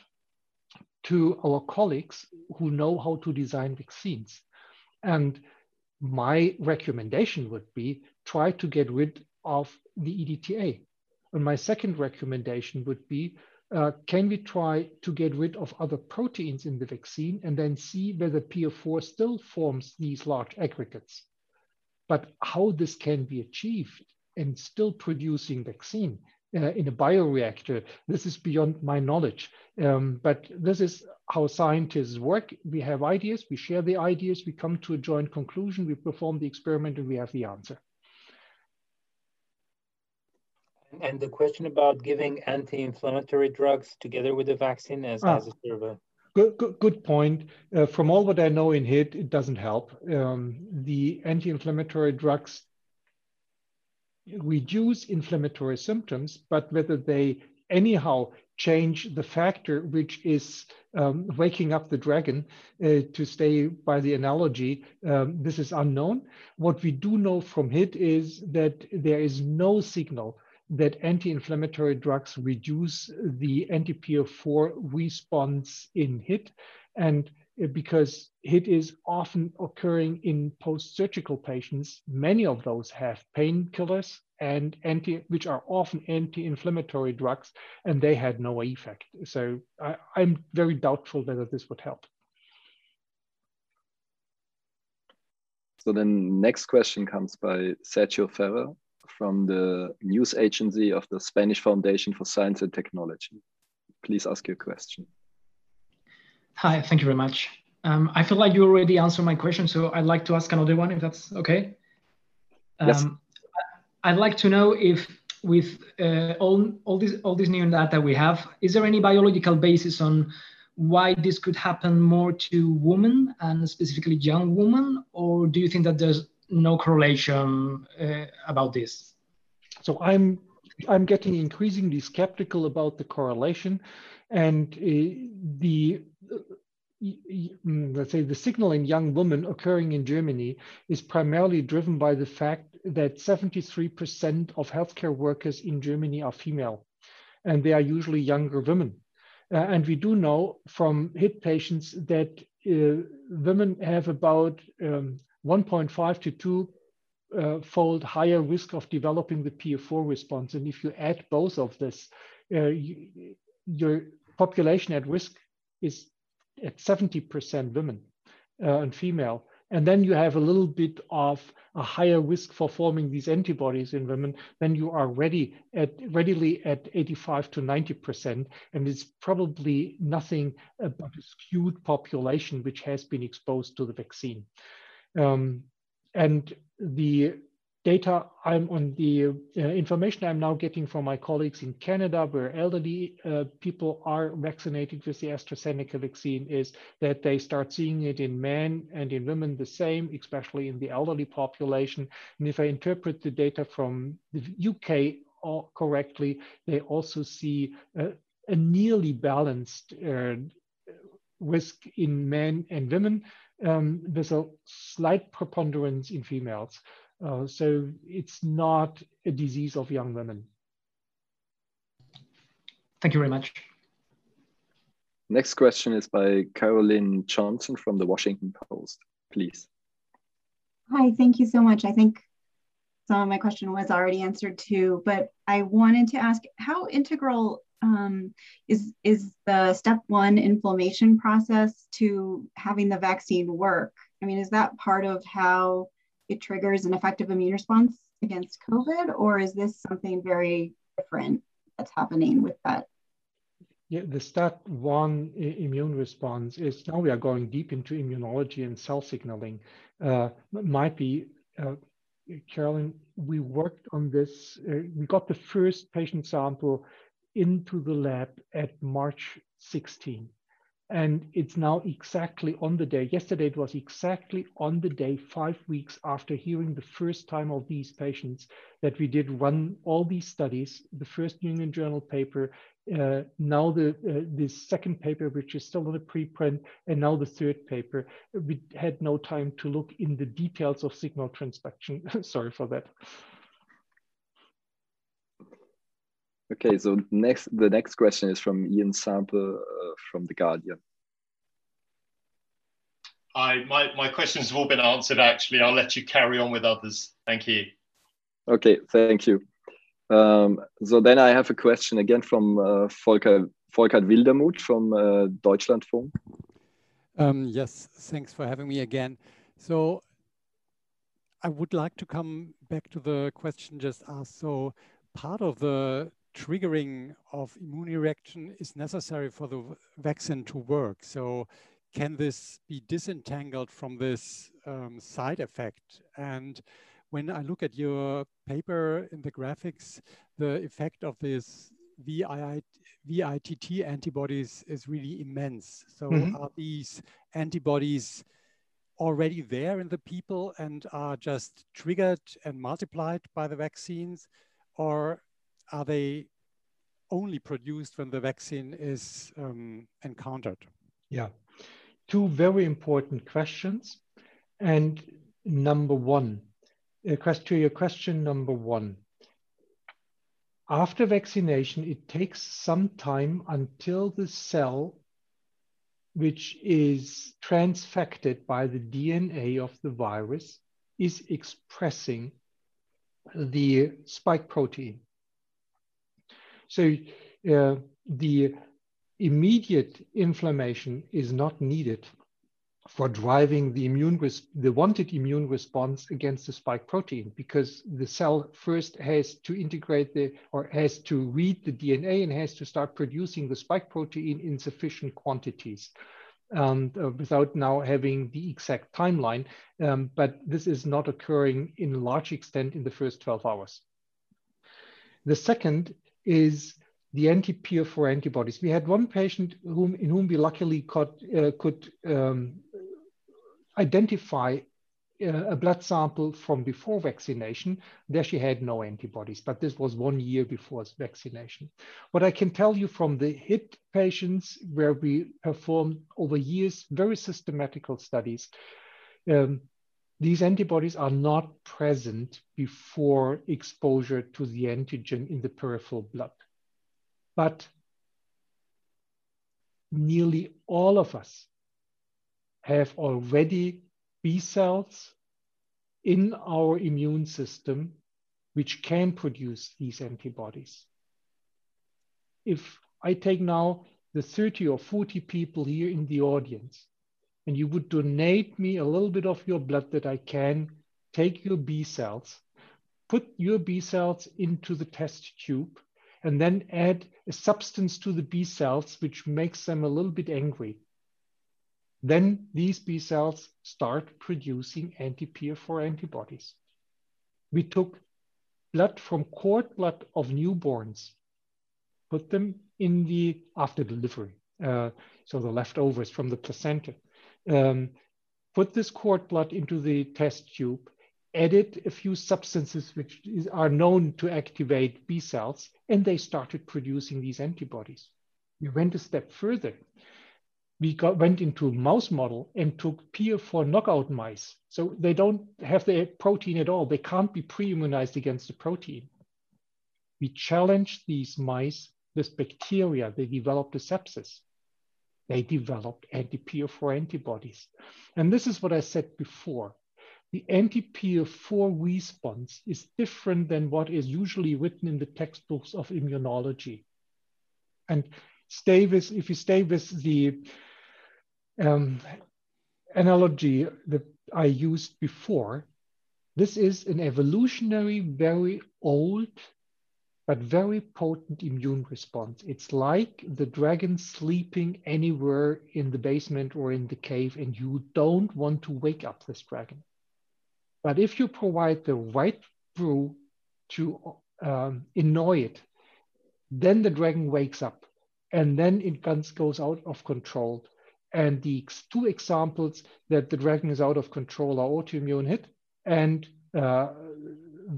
to our colleagues who know how to design vaccines. And my recommendation would be try to get rid of the EDTA and my second recommendation would be, uh, can we try to get rid of other proteins in the vaccine and then see whether PF4 still forms these large aggregates? But how this can be achieved and still producing vaccine uh, in a bioreactor, this is beyond my knowledge. Um, but this is how scientists work. We have ideas, we share the ideas, we come to a joint conclusion, we perform the experiment, and we have the answer. And the question about giving anti-inflammatory drugs together with the vaccine as, ah, as a Good, good, good point. Uh, from all what I know in HIT, it doesn't help. Um, the anti-inflammatory drugs reduce inflammatory symptoms, but whether they anyhow change the factor which is um, waking up the dragon, uh, to stay by the analogy, um, this is unknown. What we do know from HIT is that there is no signal that anti-inflammatory drugs reduce the anti-PF4 response in HIT. And Uh, because HIT is often occurring in post-surgical patients, many of those have painkillers and anti, which are often anti-inflammatory drugs, and they had no effect. So I, I'm very doubtful whether this would help. So the next question comes by Sergio Ferrer from the news agency of the Spanish Foundation for Science and Technology. Please ask your question. Hi, thank you very much. Um, I feel like you already answered my question, so I'd like to ask another one if that's okay. Um, yes. I'd like to know if with uh, all, all, this, all this new data we have, is there any biological basis on why this could happen more to women and specifically young women, or do you think that there's no correlation uh, about this. So I'm I'm getting increasingly skeptical about the correlation, and uh, the let's say the signal in young women occurring in Germany is primarily driven by the fact that 73% of healthcare workers in Germany are female, and they are usually younger women. Uh, and we do know from HIT patients that uh, women have about um, 1.5 to 2 uh, fold higher risk of developing the PF4 response. And if you add both of this, uh, you, your population at risk is at 70% women uh, and female. And then you have a little bit of a higher risk for forming these antibodies in women, then you are ready at readily at 85 to 90%. And it's probably nothing but a skewed population which has been exposed to the vaccine. Um, and the data I'm on the uh, information I'm now getting from my colleagues in Canada, where elderly uh, people are vaccinated with the AstraZeneca vaccine, is that they start seeing it in men and in women the same, especially in the elderly population. And if I interpret the data from the UK uh, correctly, they also see a nearly balanced uh, risk in men and women um, there's a slight preponderance in females. Uh, so it's not a disease of young women. Thank you very much. Next question is by Carolyn Johnson from the Washington Post, please. Hi, thank you so much. I think some of my question was already answered too, but I wanted to ask how integral um, is, is the step one inflammation process to having the vaccine work? I mean, is that part of how it triggers an effective immune response against COVID, or is this something very different that's happening with that? Yeah, the step one immune response is now we are going deep into immunology and cell signaling. Uh, might be, uh, Carolyn, we worked on this. Uh, we got the first patient sample into the lab at March 16. And it's now exactly on the day. Yesterday, it was exactly on the day, five weeks after hearing the first time of these patients, that we did run all these studies. The first New England Journal paper, uh, now the uh, the second paper, which is still on a preprint, and now the third paper. We had no time to look in the details of signal transduction. Sorry for that. Okay, so next the next question is from Ian Sample uh, from The Guardian. Hi, my, my questions have all been answered actually. I'll let you carry on with others. Thank you. Okay, thank you. Um, so then I have a question again from uh, Volker, Volker Wildermuth from uh, Deutschlandfunk. Um, yes, thanks for having me again. So I would like to come back to the question just asked. So part of the triggering of immune reaction is necessary for the vaccine to work. So can this be disentangled from this um, side effect? And when I look at your paper in the graphics, the effect of this VITT antibodies is really immense. So mm -hmm. are these antibodies already there in the people and are just triggered and multiplied by the vaccines? Or are they only produced when the vaccine is um, encountered? Yeah, two very important questions. And number one, uh, to your question number one, after vaccination, it takes some time until the cell, which is transfected by the DNA of the virus, is expressing the spike protein. So uh, the immediate inflammation is not needed for driving the immune the wanted immune response against the spike protein because the cell first has to integrate the or has to read the DNA and has to start producing the spike protein in sufficient quantities. Um, uh, without now having the exact timeline, um, but this is not occurring in large extent in the first 12 hours. The second is the anti-PF4 antibodies. We had one patient whom, in whom we luckily got, uh, could um, identify uh, a blood sample from before vaccination. There she had no antibodies, but this was one year before vaccination. What I can tell you from the HIT patients where we performed over years very systematical studies, um, these antibodies are not present before exposure to the antigen in the peripheral blood. But nearly all of us have already B cells in our immune system which can produce these antibodies. If I take now the 30 or 40 people here in the audience, and you would donate me a little bit of your blood that I can take your B cells, put your B cells into the test tube, and then add a substance to the B cells which makes them a little bit angry. Then these B cells start producing anti-PF4 antibodies. We took blood from cord blood of newborns, put them in the after delivery, uh, so the leftovers from the placenta, um, put this cord blood into the test tube, added a few substances which is, are known to activate B cells, and they started producing these antibodies. We went a step further. We got, went into a mouse model and took PF4 knockout mice. So they don't have the protein at all. They can't be pre-immunized against the protein. We challenged these mice with bacteria. They developed a sepsis they developed anti-PF4 antibodies. And this is what I said before. The anti-PF4 response is different than what is usually written in the textbooks of immunology. And stay with, if you stay with the um, analogy that I used before, this is an evolutionary, very old but very potent immune response. It's like the dragon sleeping anywhere in the basement or in the cave, and you don't want to wake up this dragon. But if you provide the right brew to um, annoy it, then the dragon wakes up and then it goes out of control. And the two examples that the dragon is out of control are autoimmune HIT and uh,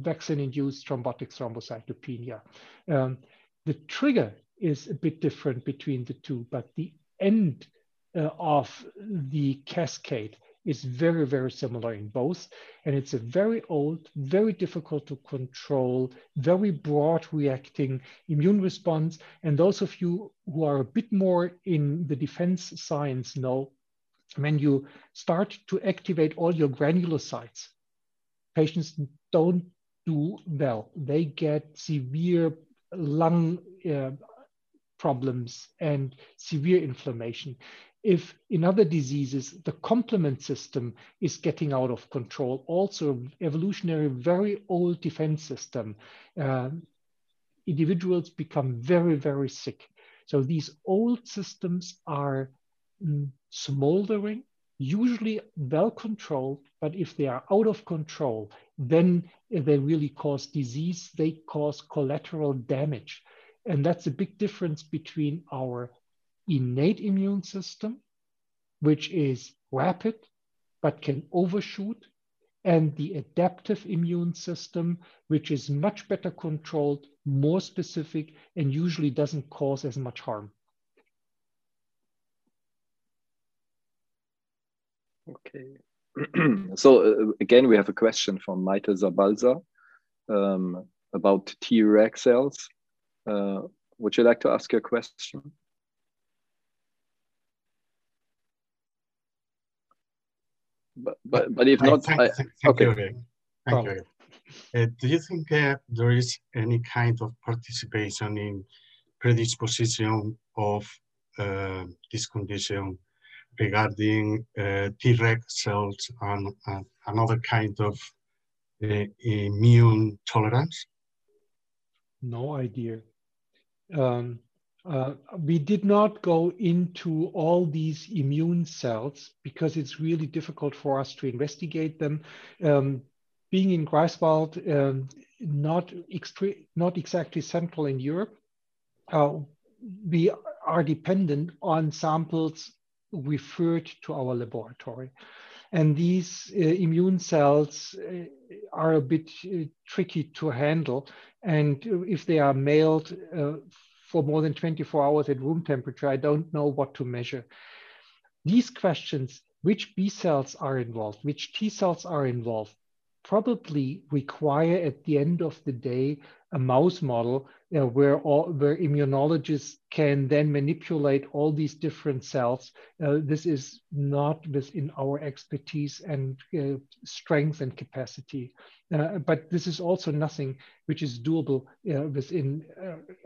vaccine-induced thrombotic thrombocytopenia. Um, the trigger is a bit different between the two, but the end uh, of the cascade is very, very similar in both. And it's a very old, very difficult to control, very broad reacting immune response. And those of you who are a bit more in the defense science know when you start to activate all your granulocytes, patients don't do well. They get severe lung uh, problems and severe inflammation if in other diseases the complement system is getting out of control, also evolutionary, very old defense system, uh, individuals become very, very sick. So these old systems are mm, smoldering, usually well controlled, but if they are out of control, then they really cause disease, they cause collateral damage. And that's a big difference between our innate immune system, which is rapid but can overshoot, and the adaptive immune system, which is much better controlled, more specific, and usually doesn't cause as much harm. Okay. so uh, again, we have a question from Maite Zabalza um, about Treg cells. Uh, would you like to ask your question? but but, but if not, thank, I, thank, okay. You, thank you. Uh, do you think uh, there is any kind of participation in predisposition of uh, this condition regarding uh, Treg cells and another kind of uh, immune tolerance? No idea. Um, uh, we did not go into all these immune cells because it's really difficult for us to investigate them. Um, being in Greifswald, um, not, not exactly central in Europe, uh, we are dependent on samples referred to our laboratory. And these uh, immune cells uh, are a bit uh, tricky to handle. And if they are mailed uh, for more than 24 hours at room temperature, I don't know what to measure. These questions, which B cells are involved, which T cells are involved, probably require at the end of the day a mouse model you know, where all where immunologists can then manipulate all these different cells. Uh, this is not within our expertise and uh, strength and capacity. Uh, but this is also nothing which is doable uh, within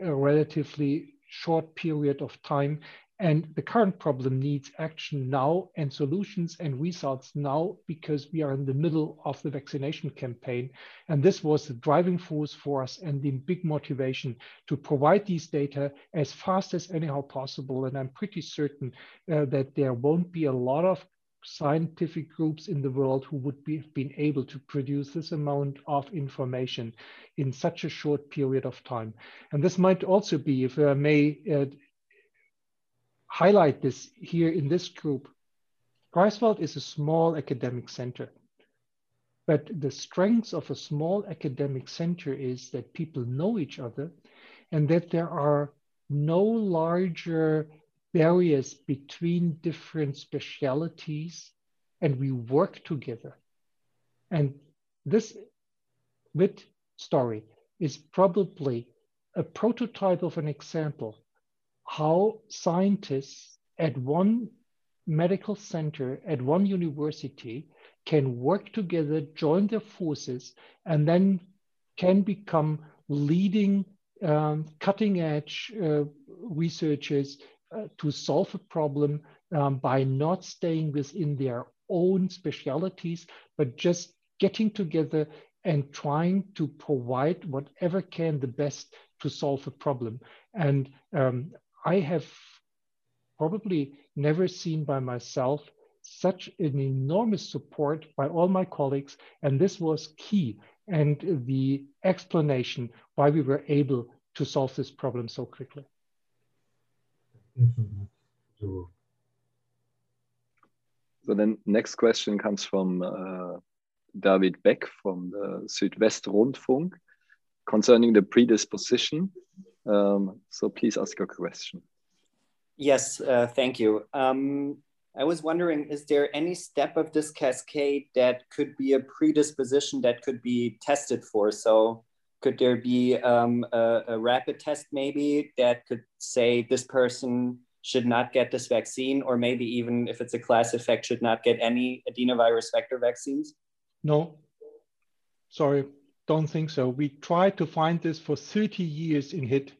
a relatively short period of time and the current problem needs action now and solutions and results now because we are in the middle of the vaccination campaign. And this was the driving force for us and the big motivation to provide these data as fast as anyhow possible. And I'm pretty certain uh, that there won't be a lot of scientific groups in the world who would be been able to produce this amount of information in such a short period of time. And this might also be, if I may uh, highlight this here in this group. Greifswald is a small academic center. But the strength of a small academic center is that people know each other and that there are no larger barriers between different specialities and we work together. And this VIT story is probably a prototype of an example how scientists at one medical center, at one university, can work together, join their forces, and then can become leading um, cutting edge uh, researchers uh, to solve a problem um, by not staying within their own specialities, but just getting together and trying to provide whatever can the best to solve a problem. And um, I have probably never seen by myself such an enormous support by all my colleagues. And this was key and the explanation why we were able to solve this problem so quickly. So then next question comes from uh, David Beck from the Südwestrundfunk concerning the predisposition. Um, so please ask your question. Yes, uh, thank you. Um, I was wondering, is there any step of this cascade that could be a predisposition that could be tested for? So could there be um, a, a, rapid test maybe that could say this person should not get this vaccine, or maybe even if it's a class effect, should not get any adenovirus vector vaccines? No, sorry, don't think so. We tried to find this for 30 years in HIT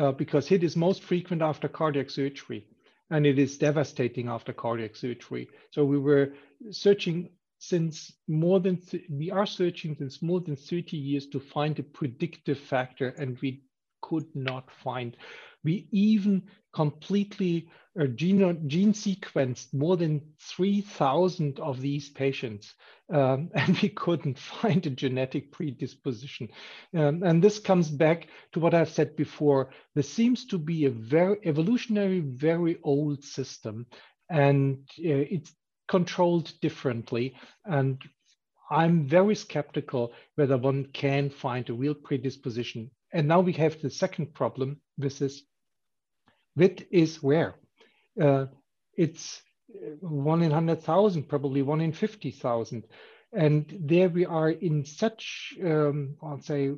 uh, because HIT is most frequent after cardiac surgery and it is devastating after cardiac surgery. So we were searching since more than, we are searching since more than 30 years to find a predictive factor and we could not find. We even completely uh, gene, gene sequenced more than 3,000 of these patients, um, and we couldn't find a genetic predisposition. Um, and this comes back to what I've said before. There seems to be a very evolutionary, very old system, and uh, it's controlled differently. And I'm very skeptical whether one can find a real predisposition. And now we have the second problem this VIT is rare. Uh, it's one in 100,000, probably one in 50,000. And there we are in such, um, I'll say,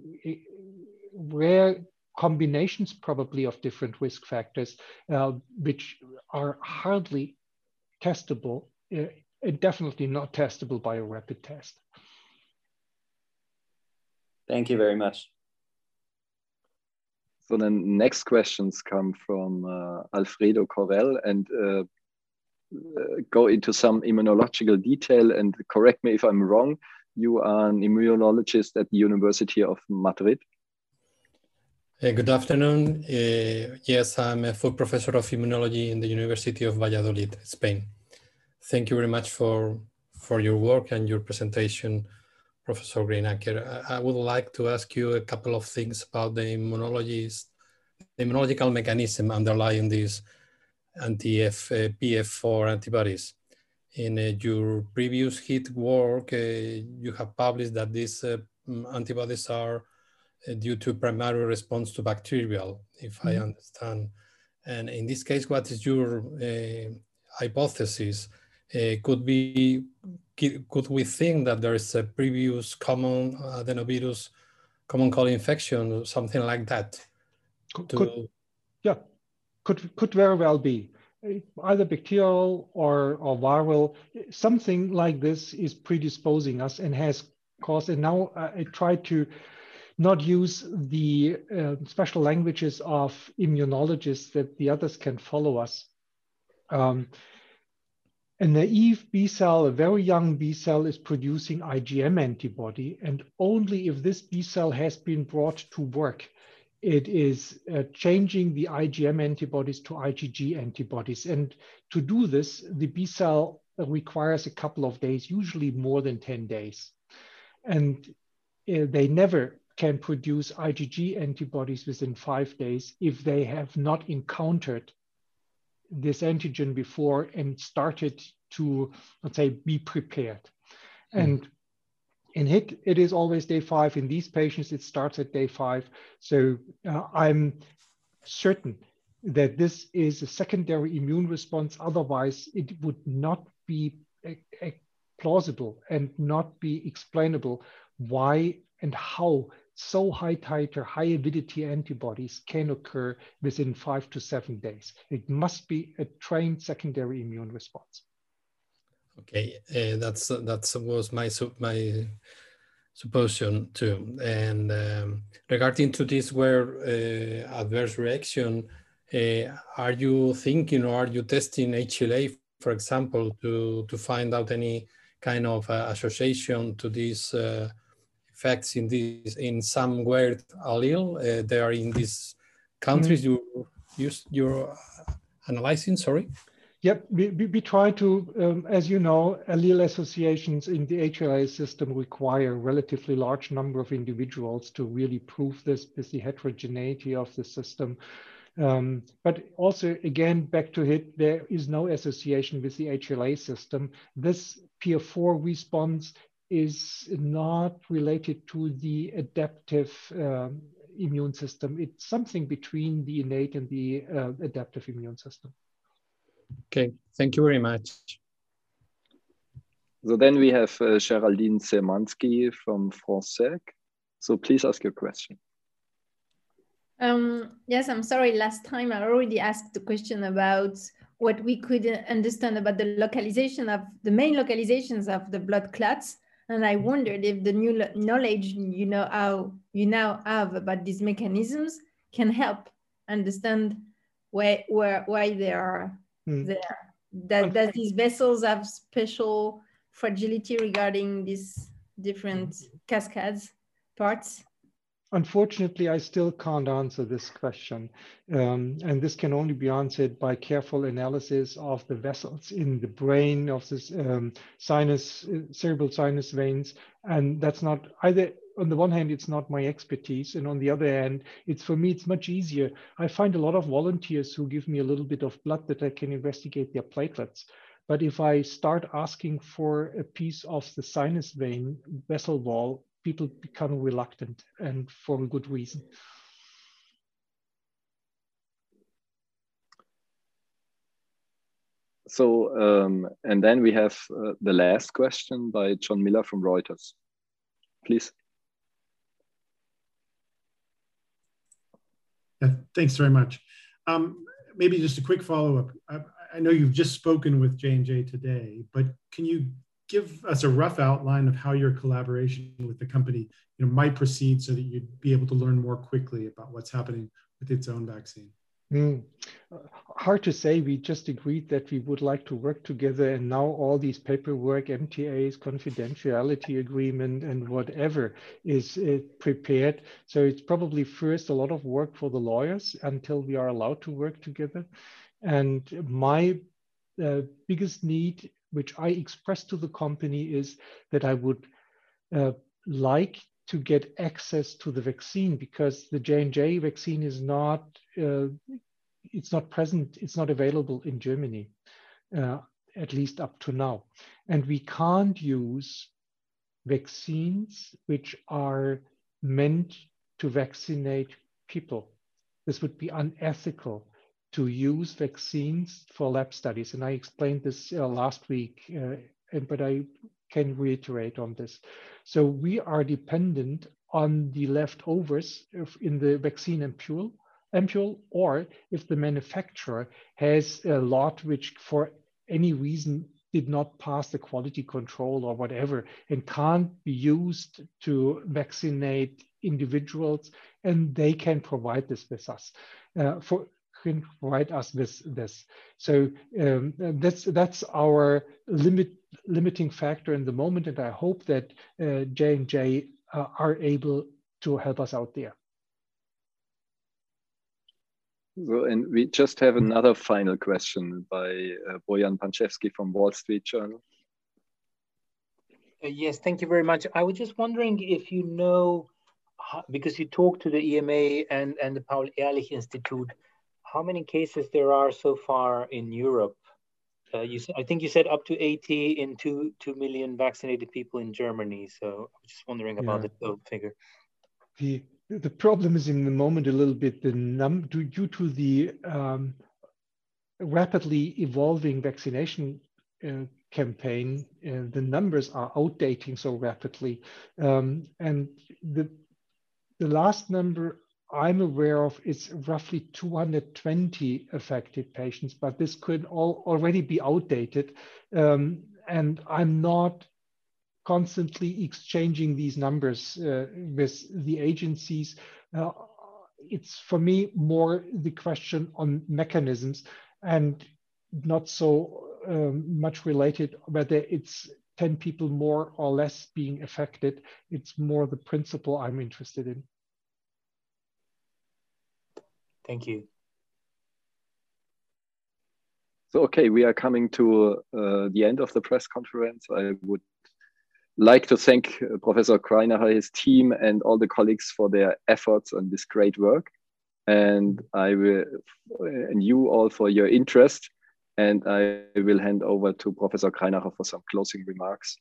rare combinations probably of different risk factors, uh, which are hardly testable, uh, definitely not testable by a rapid test. Thank you very much. So the next questions come from uh, Alfredo Corell and uh, uh, go into some immunological detail and correct me if I'm wrong. You are an immunologist at the University of Madrid. Uh, good afternoon. Uh, yes, I'm a full professor of immunology in the University of Valladolid, Spain. Thank you very much for, for your work and your presentation Professor Greinacher. I would like to ask you a couple of things about the immunologist, the immunological mechanism underlying these anti-PF4 antibodies. In uh, your previous HIT work, uh, you have published that these uh, antibodies are uh, due to primary response to bacterial, if mm -hmm. I mm-hmm. understand. And in this case, what is your uh, hypothesis? Uh, could be could we think that there is a previous common adenovirus, common cold infection, something like that? Could, could, yeah, could could very well be either bacterial or, or viral. Something like this is predisposing us and has caused. And now I try to not use the uh, special languages of immunologists that the others can follow us. Um, a naive B cell, a very young B cell is producing IgM antibody. And only if this B cell has been brought to work, it is uh, changing the IgM antibodies to IgG antibodies. And to do this, the B cell requires a couple of days, usually more than 10 days. And uh, they never can produce IgG antibodies within five days if they have not encountered this antigen before and started to, let's say, be prepared. Mm. And in HIT, it is always day five. In these patients, it starts at day five. So uh, I'm certain that this is a secondary immune response. Otherwise, it would not be a, a plausible and not be explainable why and how so high titer, high avidity antibodies can occur within five to seven days. It must be a trained secondary immune response. Okay, uh, that's that was my my supposition too. And um, regarding to this where uh, adverse reaction, uh, are you thinking or are you testing HLA, for example, to to find out any kind of uh, association to this? Uh, effects in this in some weird allele. Uh, they are in these countries mm. you use you're analyzing. Sorry. Yep, we, we, we try to, um, as you know, allele associations in the HLA system require a relatively large number of individuals to really prove this with the heterogeneity of the system. Um, but also, again, back to HIT, there is no association with the HLA system. This PF4 response is not related to the adaptive um, immune system. It's something between the innate and the uh, adaptive immune system. Okay, thank you very much. So then we have uh, Geraldine Szymanski from FranceSec. So please ask your question. Um, yes, I'm sorry. Last time I already asked the question about what we could understand about the localization of the main localizations of the blood clots. And I wondered if the new knowledge you know how you now have about these mechanisms can help understand where, where why they are mm. there. That, that these vessels have special fragility regarding these different cascades parts? Unfortunately, I still can't answer this question. Um, and this can only be answered by careful analysis of the vessels in the brain of this um, sinus, uh, cerebral sinus veins. And that's not either, on the one hand, it's not my expertise. And on the other hand, it's for me, it's much easier. I find a lot of volunteers who give me a little bit of blood that I can investigate their platelets. But if I start asking for a piece of the sinus vein vessel wall, people become reluctant and for a good reason. So, um, and then we have uh, the last question by John Miller from Reuters. Please. Yeah, thanks very much. Um, maybe just a quick follow-up. I, I know you've just spoken with J&J today, but can you give us a rough outline of how your collaboration with the company you know, might proceed so that you'd be able to learn more quickly about what's happening with its own vaccine? Mm. Hard to say. We just agreed that we would like to work together, and now all these paperwork, MTAs, confidentiality agreement, and whatever is uh, prepared. So it's probably first a lot of work for the lawyers until we are allowed to work together. And my uh, biggest need which I expressed to the company is that I would uh, like to get access to the vaccine because the J&J vaccine is not, uh, it's not present, it's not available in Germany, uh, at least up to now. And we can't use vaccines which are meant to vaccinate people. This would be unethical to use vaccines for lab studies. And I explained this uh, last week, uh, but I can reiterate on this. So we are dependent on the leftovers in the vaccine ampule, ampule, or if the manufacturer has a lot which for any reason did not pass the quality control or whatever and can't be used to vaccinate individuals and they can provide this with us. Uh, for can provide us with this. So um, that's that's our limit limiting factor in the moment, and I hope that uh, J and J uh, are able to help us out there. So, and we just have another final question by uh, Bojan Pančevski from Wall Street Journal. Uh, yes, thank you very much. I was just wondering if you know, because you talked to the EMA and, and the Paul Ehrlich Institute, how many cases there are so far in Europe? Uh, you, I think you said up to 80 in two, 2 million vaccinated people in Germany. So I'm just wondering about yeah. the figure. The, the problem is in the moment a little bit the num due to the um, rapidly evolving vaccination uh, campaign, uh, the numbers are outdating so rapidly. Um, and the, the last number I'm aware of is roughly 220 affected patients, but this could all already be outdated. Um, and I'm not constantly exchanging these numbers uh, with the agencies. Uh, it's for me more the question on mechanisms and not so um, much related whether it's 10 people more or less being affected. It's more the principle I'm interested in. Thank you. So, okay, we are coming to uh, the end of the press conference. I would like to thank uh, Professor Greinacher, his team, and all the colleagues for their efforts on this great work. And I will, and you all for your interest. And I will hand over to Professor Greinacher for some closing remarks.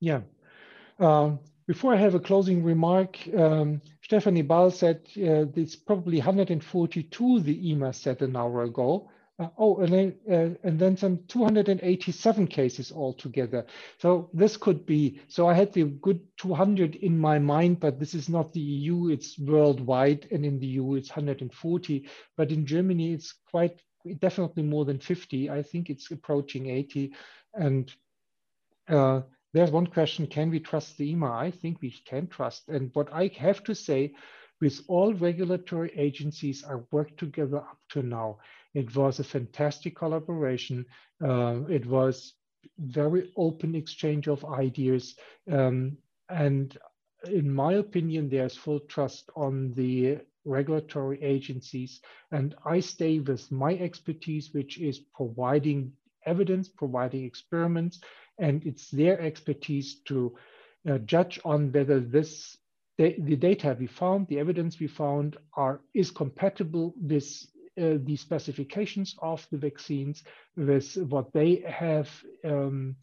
Yeah. Um, before I have a closing remark, um, Stephanie Ball said uh, it's probably 142 the EMA said an hour ago. Uh, oh, and then, uh, and then some 287 cases altogether. So this could be, so I had the good 200 in my mind, but this is not the EU, it's worldwide. And in the EU, it's 140. But in Germany, it's quite definitely more than 50. I think it's approaching 80. And uh, there's one question, can we trust the EMA? I think we can trust. And what I have to say, with all regulatory agencies I worked together up to now, it was a fantastic collaboration. Uh, it was very open exchange of ideas. Um, and in my opinion, there's full trust on the regulatory agencies. And I stay with my expertise, which is providing evidence, providing experiments, and it's their expertise to uh, judge on whether this the data we found, the evidence we found are is compatible with uh, the specifications of the vaccines with what they have um,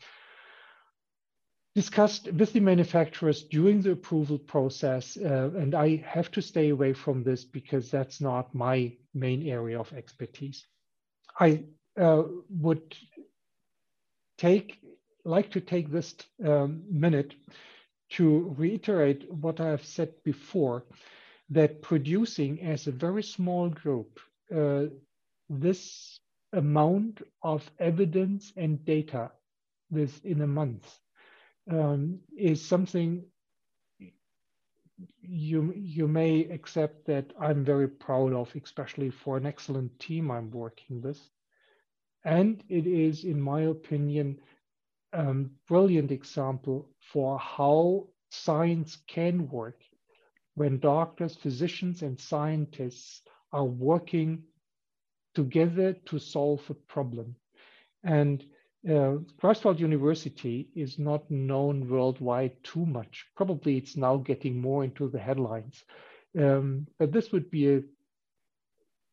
discussed with the manufacturers during the approval process. Uh, and I have to stay away from this because that's not my main area of expertise. I uh, would take like to take this um, minute to reiterate what I have said before, that producing as a very small group uh, this amount of evidence and data within a month um, is something you you may accept that I'm very proud of, especially for an excellent team I'm working with. And it is, in my opinion, um, brilliant example for how science can work when doctors, physicians, and scientists are working together to solve a problem. And uh, Greifswald University is not known worldwide too much. Probably it's now getting more into the headlines. Um, but this would be a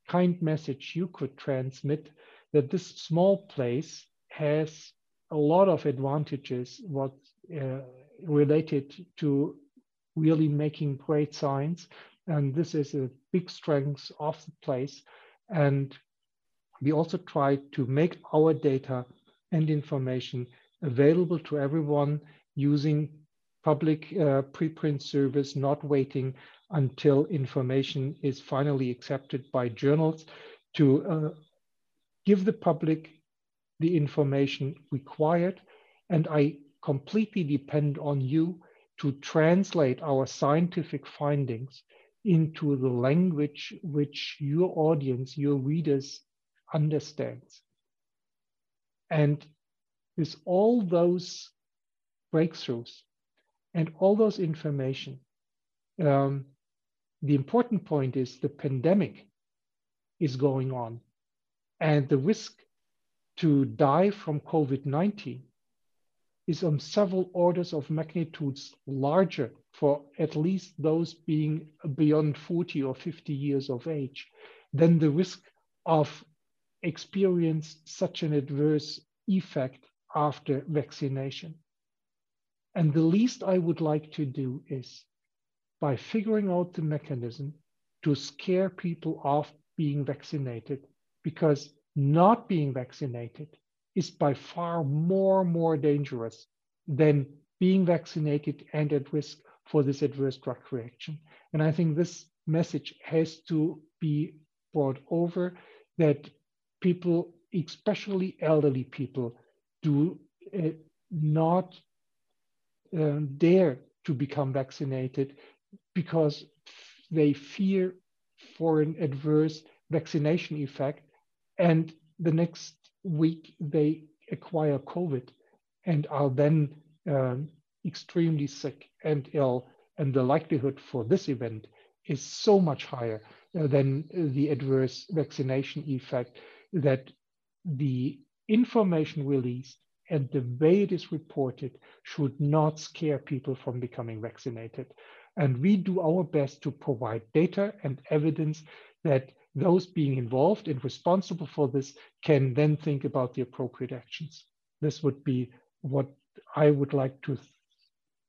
kind message you could transmit that this small place has a lot of advantages what uh, related to really making great science and this is a big strength of the place. And we also try to make our data and information available to everyone using public uh, preprint service, not waiting until information is finally accepted by journals to uh, give the public the information required. And I completely depend on you to translate our scientific findings into the language which your audience, your readers understands. And with all those breakthroughs and all those information, um, the important point is the pandemic is going on and the risk to die from COVID-19 is on several orders of magnitudes larger for at least those being beyond 40 or 50 years of age than the risk of experience such an adverse effect after vaccination. And the least I would like to do is by figuring out the mechanism to scare people off being vaccinated because not being vaccinated is by far more more dangerous than being vaccinated and at risk for this adverse drug reaction. And I think this message has to be brought over that people, especially elderly people, do uh, not uh, dare to become vaccinated because they fear for an adverse vaccination effect. And the next week they acquire COVID and are then um, extremely sick and ill. And the likelihood for this event is so much higher uh, than the adverse vaccination effect that the information released and the way it is reported should not scare people from becoming vaccinated. And we do our best to provide data and evidence that those being involved and responsible for this can then think about the appropriate actions. This would be what I would like to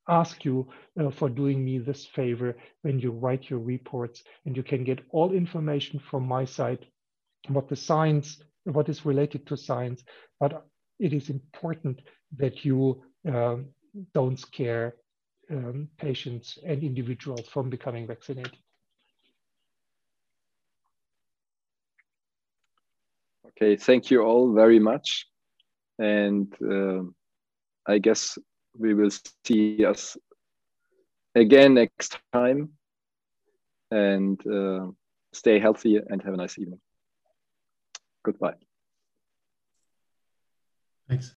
ask you uh, for doing me this favor when you write your reports and you can get all information from my side what the science what is related to science but it is important that you um, don't scare um, patients and individuals from becoming vaccinated okay thank you all very much and uh, i guess we will see us again next time and uh, stay healthy and have a nice evening. Goodbye. Thanks.